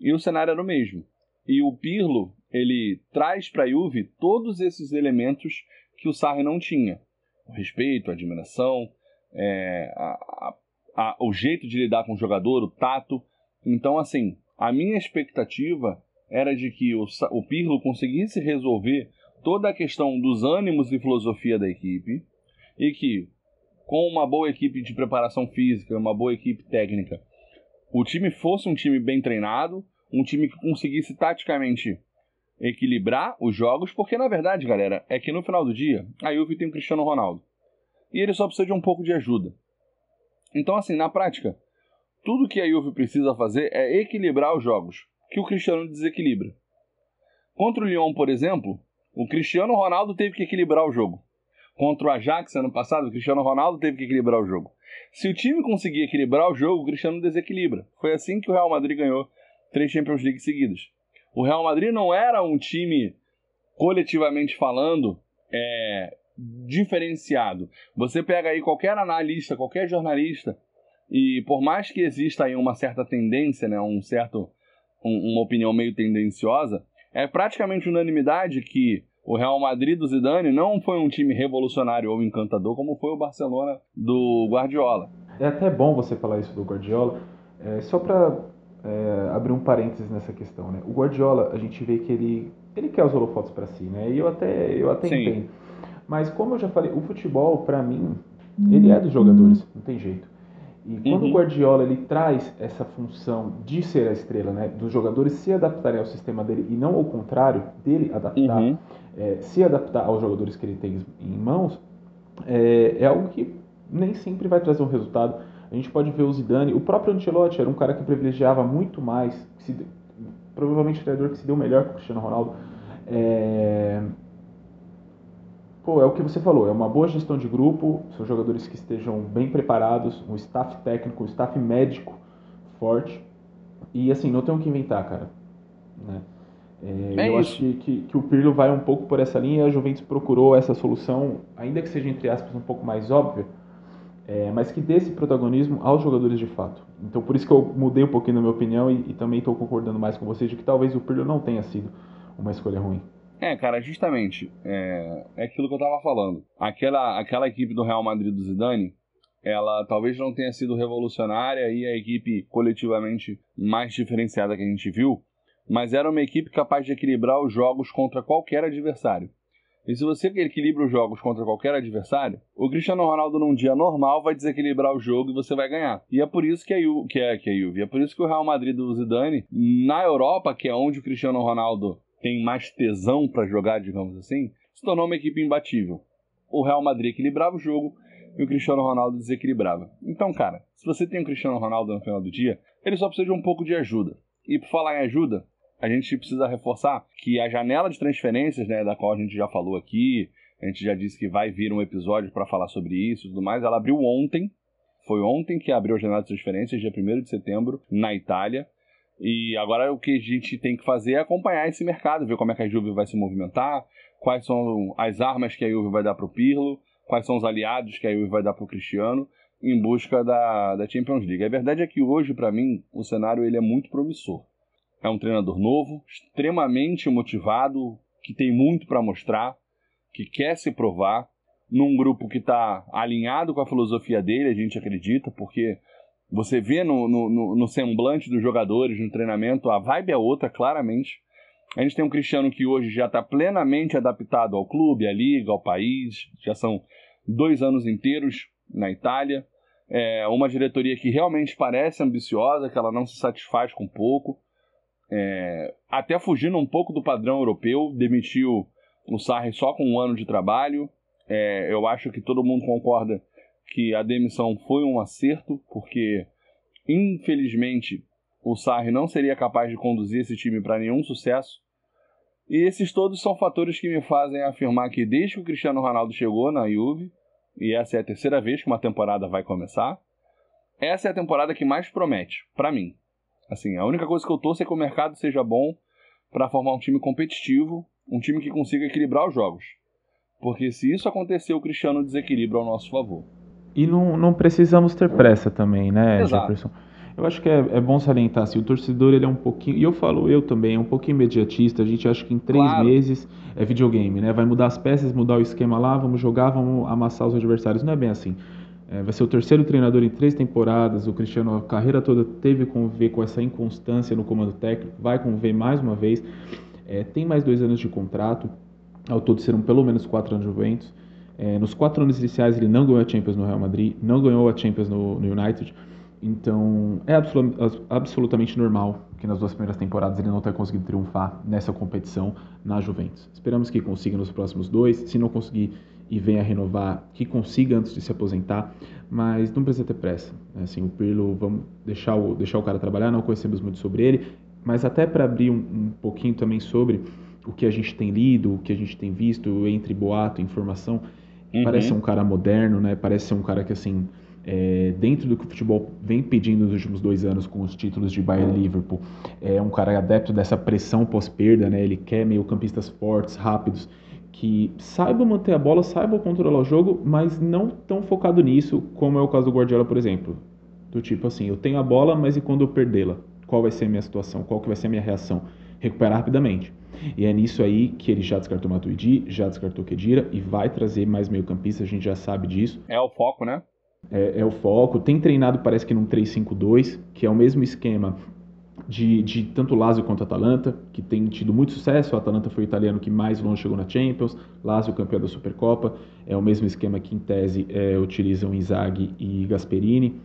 e o cenário era o mesmo. E o Pirlo, ele traz para a Juve todos esses elementos que o Sarri não tinha. O respeito, a admiração, é, a, a, a, o jeito de lidar com o jogador, o tato. Então, assim, a minha expectativa era de que o, o Pirlo conseguisse resolver toda a questão dos ânimos e filosofia da equipe e que, com uma boa equipe de preparação física, uma boa equipe técnica, o time fosse um time bem treinado, um time que conseguisse taticamente equilibrar os jogos, porque na verdade, galera, é que no final do dia a Juve tem o Cristiano Ronaldo e ele só precisa de um pouco de ajuda. Então, assim, na prática, tudo que a Juve precisa fazer é equilibrar os jogos, que o Cristiano desequilibra. Contra o Lyon, por exemplo, o Cristiano Ronaldo teve que equilibrar o jogo. Contra o Ajax ano passado, o Cristiano Ronaldo teve que equilibrar o jogo. Se o time conseguir equilibrar o jogo, o Cristiano desequilibra. Foi assim que o Real Madrid ganhou três Champions League seguidas. O Real Madrid não era um time, coletivamente falando, é, diferenciado. Você pega aí qualquer analista, qualquer jornalista, e por mais que exista aí uma certa tendência, né, um certo, um, uma opinião meio tendenciosa, é praticamente unanimidade que o Real Madrid do Zidane não foi um time revolucionário ou encantador como foi o Barcelona do Guardiola. É até bom você falar isso do Guardiola, é, só para é, abrir um parênteses nessa questão, né? O Guardiola, a gente vê que ele, ele quer os holofotes para si, né? E eu até, eu até entendo. Mas como eu já falei, o futebol, para mim, ele é dos jogadores, não tem jeito. E quando uhum. o Guardiola ele traz essa função de ser a estrela, né, dos jogadores se adaptarem ao sistema dele e não ao contrário dele adaptar, uhum. é, se adaptar aos jogadores que ele tem em mãos, é, é, algo que nem sempre vai trazer um resultado. A gente pode ver o Zidane, o próprio Ancelotti era um cara que privilegiava muito mais, se, provavelmente o treinador que se deu melhor que o Cristiano Ronaldo. É, pô, é o que você falou, é uma boa gestão de grupo, são jogadores que estejam bem preparados, um staff técnico, um staff médico forte. E assim, não tem o que inventar, cara. Né? É, é eu isso. acho que, que, que, o Pirlo vai um pouco por essa linha, a Juventus procurou essa solução, ainda que seja entre aspas um pouco mais óbvia, é, mas que dê esse protagonismo aos jogadores de fato. Então por isso que eu mudei um pouquinho na minha opinião e, e também estou concordando mais com vocês de que talvez o Pirlo não tenha sido uma escolha ruim. É, cara, justamente. É, é aquilo que eu tava falando. Aquela, aquela equipe do Real Madrid do Zidane, ela talvez não tenha sido revolucionária e a equipe coletivamente mais diferenciada que a gente viu, mas era uma equipe capaz de equilibrar os jogos contra qualquer adversário. E se você equilibra os jogos contra qualquer adversário, o Cristiano Ronaldo num dia normal vai desequilibrar o jogo e você vai ganhar. E é por isso que a Ju, que é que a Juve, é por isso que o Real Madrid do Zidane na Europa, que é onde o Cristiano Ronaldo tem mais tesão para jogar, digamos assim, se tornou uma equipe imbatível. O Real Madrid equilibrava o jogo e o Cristiano Ronaldo desequilibrava. Então, cara, se você tem o Cristiano Ronaldo no final do dia, ele só precisa de um pouco de ajuda. E por falar em ajuda, a gente precisa reforçar que a janela de transferências, né, da qual a gente já falou aqui, a gente já disse que vai vir um episódio para falar sobre isso e tudo mais, ela abriu ontem. Foi ontem que abriu a janela de transferências, dia 1 de setembro, na Itália. E agora o que a gente tem que fazer é acompanhar esse mercado, ver como é que a Juve vai se movimentar, quais são as armas que a Juve vai dar para o Pirlo, quais são os aliados que a Juve vai dar para o Cristiano em busca da, da Champions League. A verdade é que hoje, para mim, o cenário ele é muito promissor. É um treinador novo, extremamente motivado, que tem muito para mostrar. que quer se provar, num grupo que está alinhado com a filosofia dele, a gente acredita, porque você vê no, no, no, semblante dos jogadores, no treinamento, a vibe é outra, claramente. A gente tem um Cristiano que hoje já está plenamente adaptado ao clube, à liga, ao país. Já são dois anos inteiros na Itália. É uma diretoria que realmente parece ambiciosa, que ela não se satisfaz com pouco. É, até fugindo um pouco do padrão europeu, demitiu o Sarri só com um ano de trabalho. É, eu acho que todo mundo concorda que a demissão foi um acerto, porque infelizmente o Sarri não seria capaz de conduzir esse time para nenhum sucesso. E esses todos são fatores que me fazem afirmar que desde que o Cristiano Ronaldo chegou na Juve, e essa é a terceira vez que uma temporada vai começar, essa é a temporada que mais promete, para mim. Assim, a única coisa que eu torço é que o mercado seja bom para formar um time competitivo, um time que consiga equilibrar os jogos. Porque se isso acontecer, o Cristiano desequilibra ao nosso favor. E não, não precisamos ter pressa também, né, Exato. Jefferson? Eu acho que é, é, bom salientar, assim, o torcedor ele é um pouquinho, e eu falo eu também, é um pouquinho imediatista, a gente acha que em três claro. meses é videogame, né? Vai mudar as peças, mudar o esquema lá, vamos jogar, vamos amassar os adversários. Não é bem assim. É, vai ser o terceiro treinador em três temporadas, o Cristiano a carreira toda teve conviver com essa inconstância no comando técnico, vai conviver mais uma vez. É, tem mais dois anos de contrato, ao todo serão pelo menos quatro anos de Juventus. É, nos quatro anos iniciais ele não ganhou a Champions no Real Madrid, não ganhou a Champions no, no United. Então é absolutamente normal que nas duas primeiras temporadas ele não tenha conseguido triunfar nessa competição na Juventus. Esperamos que consiga nos próximos dois. Se não conseguir e venha renovar, que consiga antes de se aposentar, mas não precisa ter pressa. Assim, o Pirlo, vamos deixar o, deixar o cara trabalhar, não conhecemos muito sobre ele, mas até para abrir um, um pouquinho também sobre o que a gente tem lido, o que a gente tem visto entre boato informação, uhum. parece um cara moderno, né? Parece ser um cara que assim é, dentro do que o futebol vem pedindo nos últimos dois anos com os títulos de Bayern e Liverpool, é um cara adepto dessa pressão pós-perda, né? Ele quer meio campistas fortes, rápidos, que saibam manter a bola, saibam controlar o jogo, mas não tão focado nisso, como é o caso do Guardiola, por exemplo. Do tipo assim, eu tenho a bola, mas e quando eu perdê-la? Qual vai ser a minha situação? Qual que vai ser a minha reação? Recuperar rapidamente. E é nisso aí que ele já descartou Matuidi, já descartou Kedira e vai trazer mais meio campista, a gente já sabe disso. É o foco, né? É, é o foco. Tem treinado, parece que num 3-5-2, que é o mesmo esquema de, de tanto Lazio quanto Atalanta, que tem tido muito sucesso. O Atalanta foi o italiano que mais longe chegou na Champions, Lazio campeão da Supercopa. É o mesmo esquema que, em tese, é, utilizam Inzaghi e Gasperini.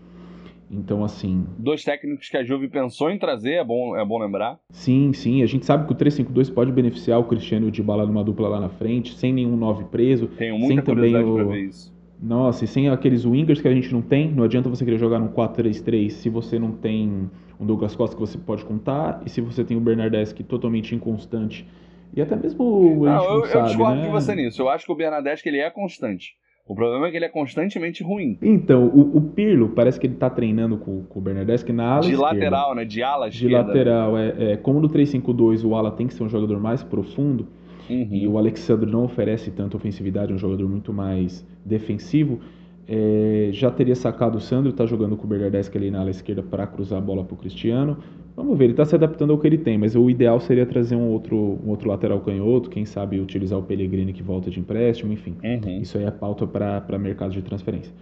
Então, assim. Dois técnicos que a Juve pensou em trazer, é bom, é bom lembrar. Sim, sim. A gente sabe que o 3-5-2 pode beneficiar o Cristiano de bala numa dupla lá na frente, sem nenhum 9 preso. Tenho muita sem também o... pra ver isso. Nossa, e sem aqueles wingers que a gente não tem, não adianta você querer jogar num 4-3-3 se você não tem um Douglas Costa que você pode contar, e se você tem o Bernardeschi totalmente inconstante. E até mesmo o não, eu, não sabe, eu discordo né? de você nisso. Eu acho que o Bernardeschi ele é constante. O problema é que ele é constantemente ruim. Então, o, o Pirlo parece que ele tá treinando com, com o Bernardeschi na ala De esquerda. lateral, né? De ala De lateral, é, é. Como no 3-5-2 o ala tem que ser um jogador mais profundo, uhum. e o Alexandre não oferece tanta ofensividade, é um jogador muito mais defensivo, é, já teria sacado o Sandro, está jogando com o Bernardeschi ali na ala esquerda para cruzar a bola para o Cristiano. Vamos ver, ele está se adaptando ao que ele tem, mas o ideal seria trazer um outro, um outro lateral canhoto, quem sabe utilizar o Pellegrini que volta de empréstimo, enfim. Uhum. Isso aí é pauta para mercado de transferência.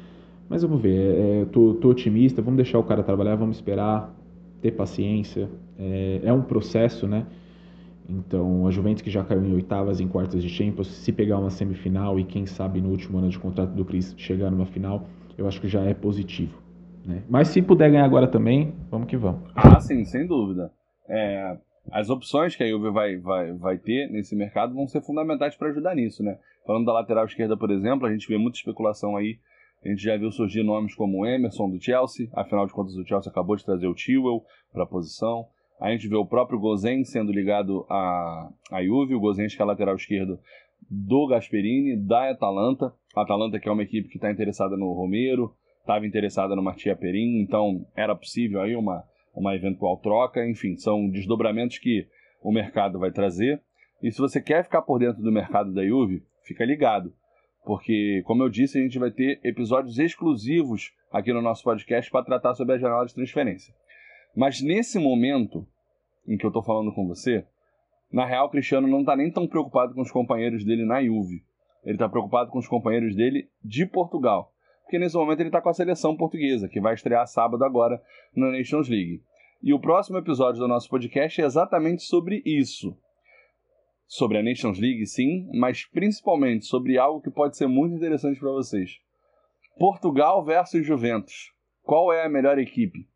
Mas vamos ver, é, tô, tô, otimista, vamos deixar o cara trabalhar, vamos esperar, ter paciência. É, é um processo, né? Então, a Juventus que já caiu em oitavas, em quartas de Champions, se pegar uma semifinal e quem sabe no último ano de contrato do Cris chegar numa final, eu acho que já é positivo. Né? Mas se puder ganhar agora também, vamos que vamos. Ah, sim, sem dúvida. É, as opções que a Juve vai, vai, vai ter nesse mercado vão ser fundamentais para ajudar nisso, né? Falando da lateral esquerda, por exemplo, a gente vê muita especulação aí. A gente já viu surgir nomes como o Emerson do Chelsea, afinal de contas o Chelsea acabou de trazer o Tewell para a posição. A gente vê o próprio Gozen sendo ligado a, a Juve, o Gozen que é lateral esquerdo do Gasperini, da Atalanta. A Atalanta que é uma equipe que está interessada no Romero, estava interessada no Martia Perin, então era possível aí uma, uma eventual troca. Enfim, são desdobramentos que o mercado vai trazer. E se você quer ficar por dentro do mercado da Juve, fica ligado. Porque, como eu disse, a gente vai ter episódios exclusivos aqui no nosso podcast para tratar sobre a janela de transferência. Mas nesse momento em que eu estou falando com você, na real, Cristiano não está nem tão preocupado com os companheiros dele na Juve. Ele está preocupado com os companheiros dele de Portugal. Porque nesse momento ele está com a seleção portuguesa, que vai estrear sábado agora na Nations League. E o próximo episódio do nosso podcast é exatamente sobre isso. Sobre a Nations League, sim, mas principalmente sobre algo que pode ser muito interessante para vocês. Portugal versus Juventus. Qual é a melhor equipe?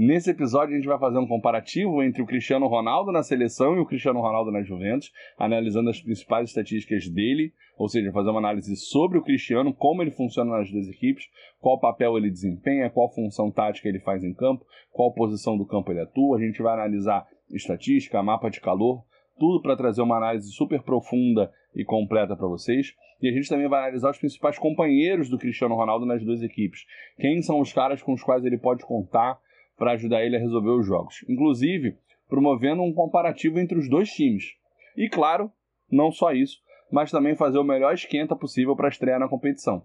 Nesse episódio, a gente vai fazer um comparativo entre o Cristiano Ronaldo na seleção e o Cristiano Ronaldo na Juventus, analisando as principais estatísticas dele, ou seja, fazer uma análise sobre o Cristiano, como ele funciona nas duas equipes, qual papel ele desempenha, qual função tática ele faz em campo, qual posição do campo ele atua. A gente vai analisar estatística, mapa de calor, tudo para trazer uma análise super profunda e completa para vocês. E a gente também vai analisar os principais companheiros do Cristiano Ronaldo nas duas equipes. Quem são os caras com os quais ele pode contar para ajudar ele a resolver os jogos. Inclusive, promovendo um comparativo entre os dois times. E claro, não só isso, mas também fazer o melhor esquenta possível para estrear na competição.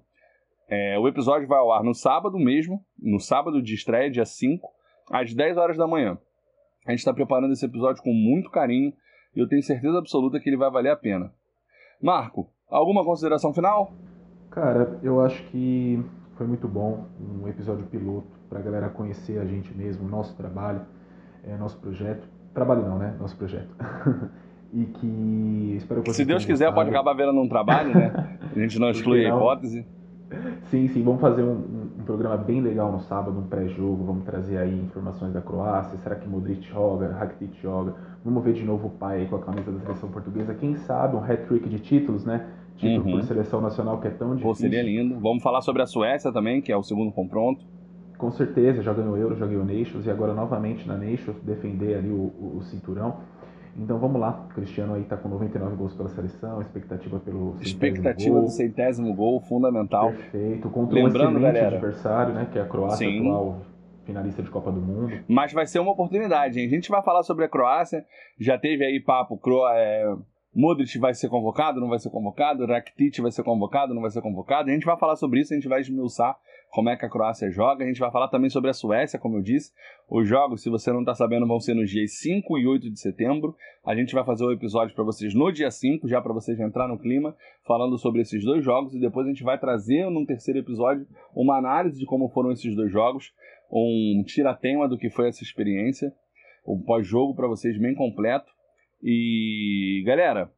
É, o episódio vai ao ar no sábado mesmo, no sábado de estreia, dia 5, às 10 horas da manhã. A gente está preparando esse episódio com muito carinho e eu tenho certeza absoluta que ele vai valer a pena. Marco, alguma consideração final? Cara, eu acho que foi muito bom, um episódio piloto para a galera conhecer a gente mesmo, nosso trabalho, é, nosso projeto. Trabalho não, né? Nosso projeto. e que espero que Se Deus quiser, gostado. pode acabar vendo um trabalho, né? A gente não exclui a hipótese. Sim, sim, vamos fazer um, um, um programa bem legal no sábado, um pré-jogo, vamos trazer aí informações da Croácia, será que Modric joga, Rakitic joga, vamos ver de novo o pai aí com a camisa da seleção portuguesa, quem sabe um hat-trick de títulos, né? Título uhum. por seleção nacional que é tão difícil. Pô, seria lindo. Vamos falar sobre a Suécia também, que é o segundo confronto com certeza, já ganhou Euro, já ganhou Nations e agora novamente na Nations defender ali o, o, o cinturão. Então vamos lá, o Cristiano aí tá com 99 gols pela seleção, expectativa pelo expectativa gol. do centésimo gol, fundamental. Perfeito, contra Lembrando, um excelente galera, adversário, né, que é a Croácia Sim. atual finalista de Copa do Mundo. Mas vai ser uma oportunidade, hein? A gente vai falar sobre a Croácia, já teve aí papo, Cro é, Modric vai ser convocado, não vai ser convocado, Rakitic vai ser convocado, não vai ser convocado. A gente vai falar sobre isso, a gente vai esmiuçar como é que a Croácia joga. A gente vai falar também sobre a Suécia, como eu disse. Os jogos, se você não está sabendo, vão ser nos dias 5 e 8 de setembro. A gente vai fazer o um episódio para vocês no dia 5, já para vocês entrar no clima, falando sobre esses dois jogos. E depois a gente vai trazer, num terceiro episódio, uma análise de como foram esses dois jogos, um tiratema do que foi essa experiência, um pós-jogo para vocês bem completo. E, galera,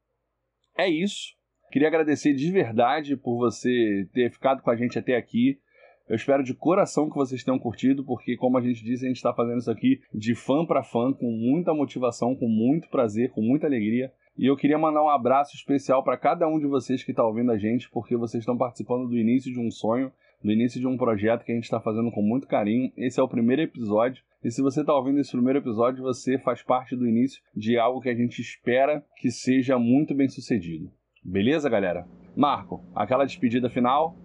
é isso. Queria agradecer de verdade por você ter ficado com a gente até aqui. Eu espero de coração que vocês tenham curtido, porque, como a gente disse, a gente está fazendo isso aqui de fã para fã, com muita motivação, com muito prazer, com muita alegria. E eu queria mandar um abraço especial para cada um de vocês que está ouvindo a gente, porque vocês estão participando do início de um sonho, do início de um projeto que a gente está fazendo com muito carinho. Esse é o primeiro episódio. E se você está ouvindo esse primeiro episódio, você faz parte do início de algo que a gente espera que seja muito bem sucedido. Beleza, galera? Marco, aquela despedida final.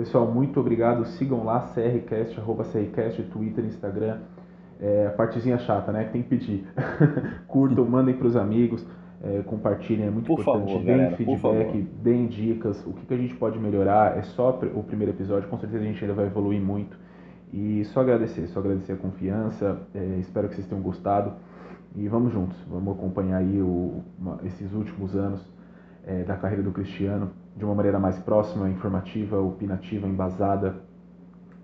Pessoal, muito obrigado. Sigam lá, CRCast, arroba CRCast, Twitter, Instagram. É, a partezinha chata, né? Tem que pedir. Curtam, mandem para os amigos, é, compartilhem, é muito por importante. Favor, deem galera, feedback, deem dicas, o que, que a gente pode melhorar. É só o primeiro episódio, com certeza a gente ainda vai evoluir muito. E só agradecer, só agradecer a confiança. É, espero que vocês tenham gostado. E vamos juntos, vamos acompanhar aí o, uma, esses últimos anos é, da carreira do Cristiano de uma maneira mais próxima, informativa, opinativa, embasada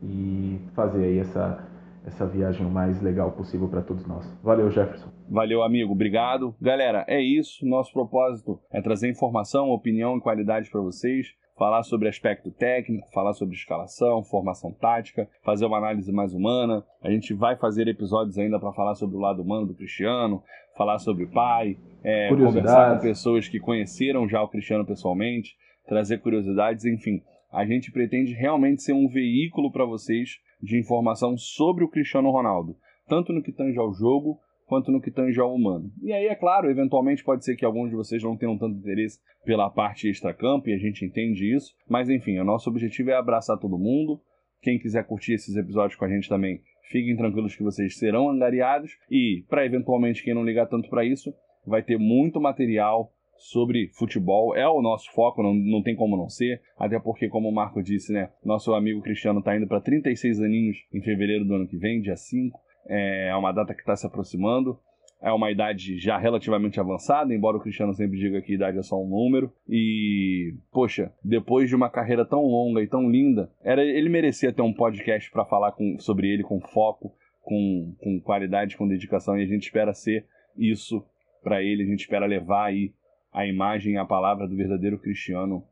e fazer aí essa, essa viagem o mais legal possível para todos nós. Valeu, Jefferson. Valeu, amigo. Obrigado. Galera, é isso. Nosso propósito é trazer informação, opinião e qualidade para vocês falar sobre aspecto técnico, falar sobre escalação, formação tática, fazer uma análise mais humana. A gente vai fazer episódios ainda para falar sobre o lado humano do Cristiano, falar sobre o pai, é, conversar com pessoas que conheceram já o Cristiano pessoalmente, trazer curiosidades, enfim. A gente pretende realmente ser um veículo para vocês de informação sobre o Cristiano Ronaldo, tanto no que tange ao jogo, quanto no que tange ao humano. E aí, é claro, eventualmente pode ser que alguns de vocês não tenham tanto interesse pela parte extra-campo, e a gente entende isso, mas enfim, o nosso objetivo é abraçar todo mundo. Quem quiser curtir esses episódios com a gente também, fiquem tranquilos que vocês serão angariados. E, para eventualmente quem não ligar tanto para isso, vai ter muito material sobre futebol. É o nosso foco, não, não tem como não ser. Até porque, como o Marco disse, né? Nosso amigo Cristiano está indo para 36 aninhos em fevereiro do ano que vem, dia 5 é uma data que está se aproximando. é uma idade já relativamente avançada, embora o Cristiano sempre diga que idade é só um número. E, poxa, depois de uma carreira tão longa e tão linda, era, ele merecia ter um podcast para falar com, sobre ele com foco, com, com qualidade, com dedicação, e a gente espera ser isso para ele, a gente espera levar aí a imagem e a palavra do verdadeiro Cristiano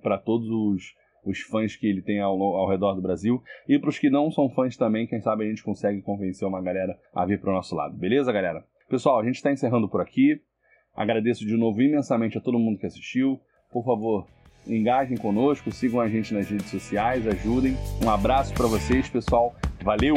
para todos os, os fãs que ele tem ao, ao redor do Brasil. E para os que não são fãs também, quem sabe a gente consegue convencer uma galera a vir para o nosso lado. Beleza, galera? Pessoal, a gente está encerrando por aqui. Agradeço de novo imensamente a todo mundo que assistiu. Por favor, engajem conosco, sigam a gente nas redes sociais, ajudem. Um abraço para vocês, pessoal. Valeu!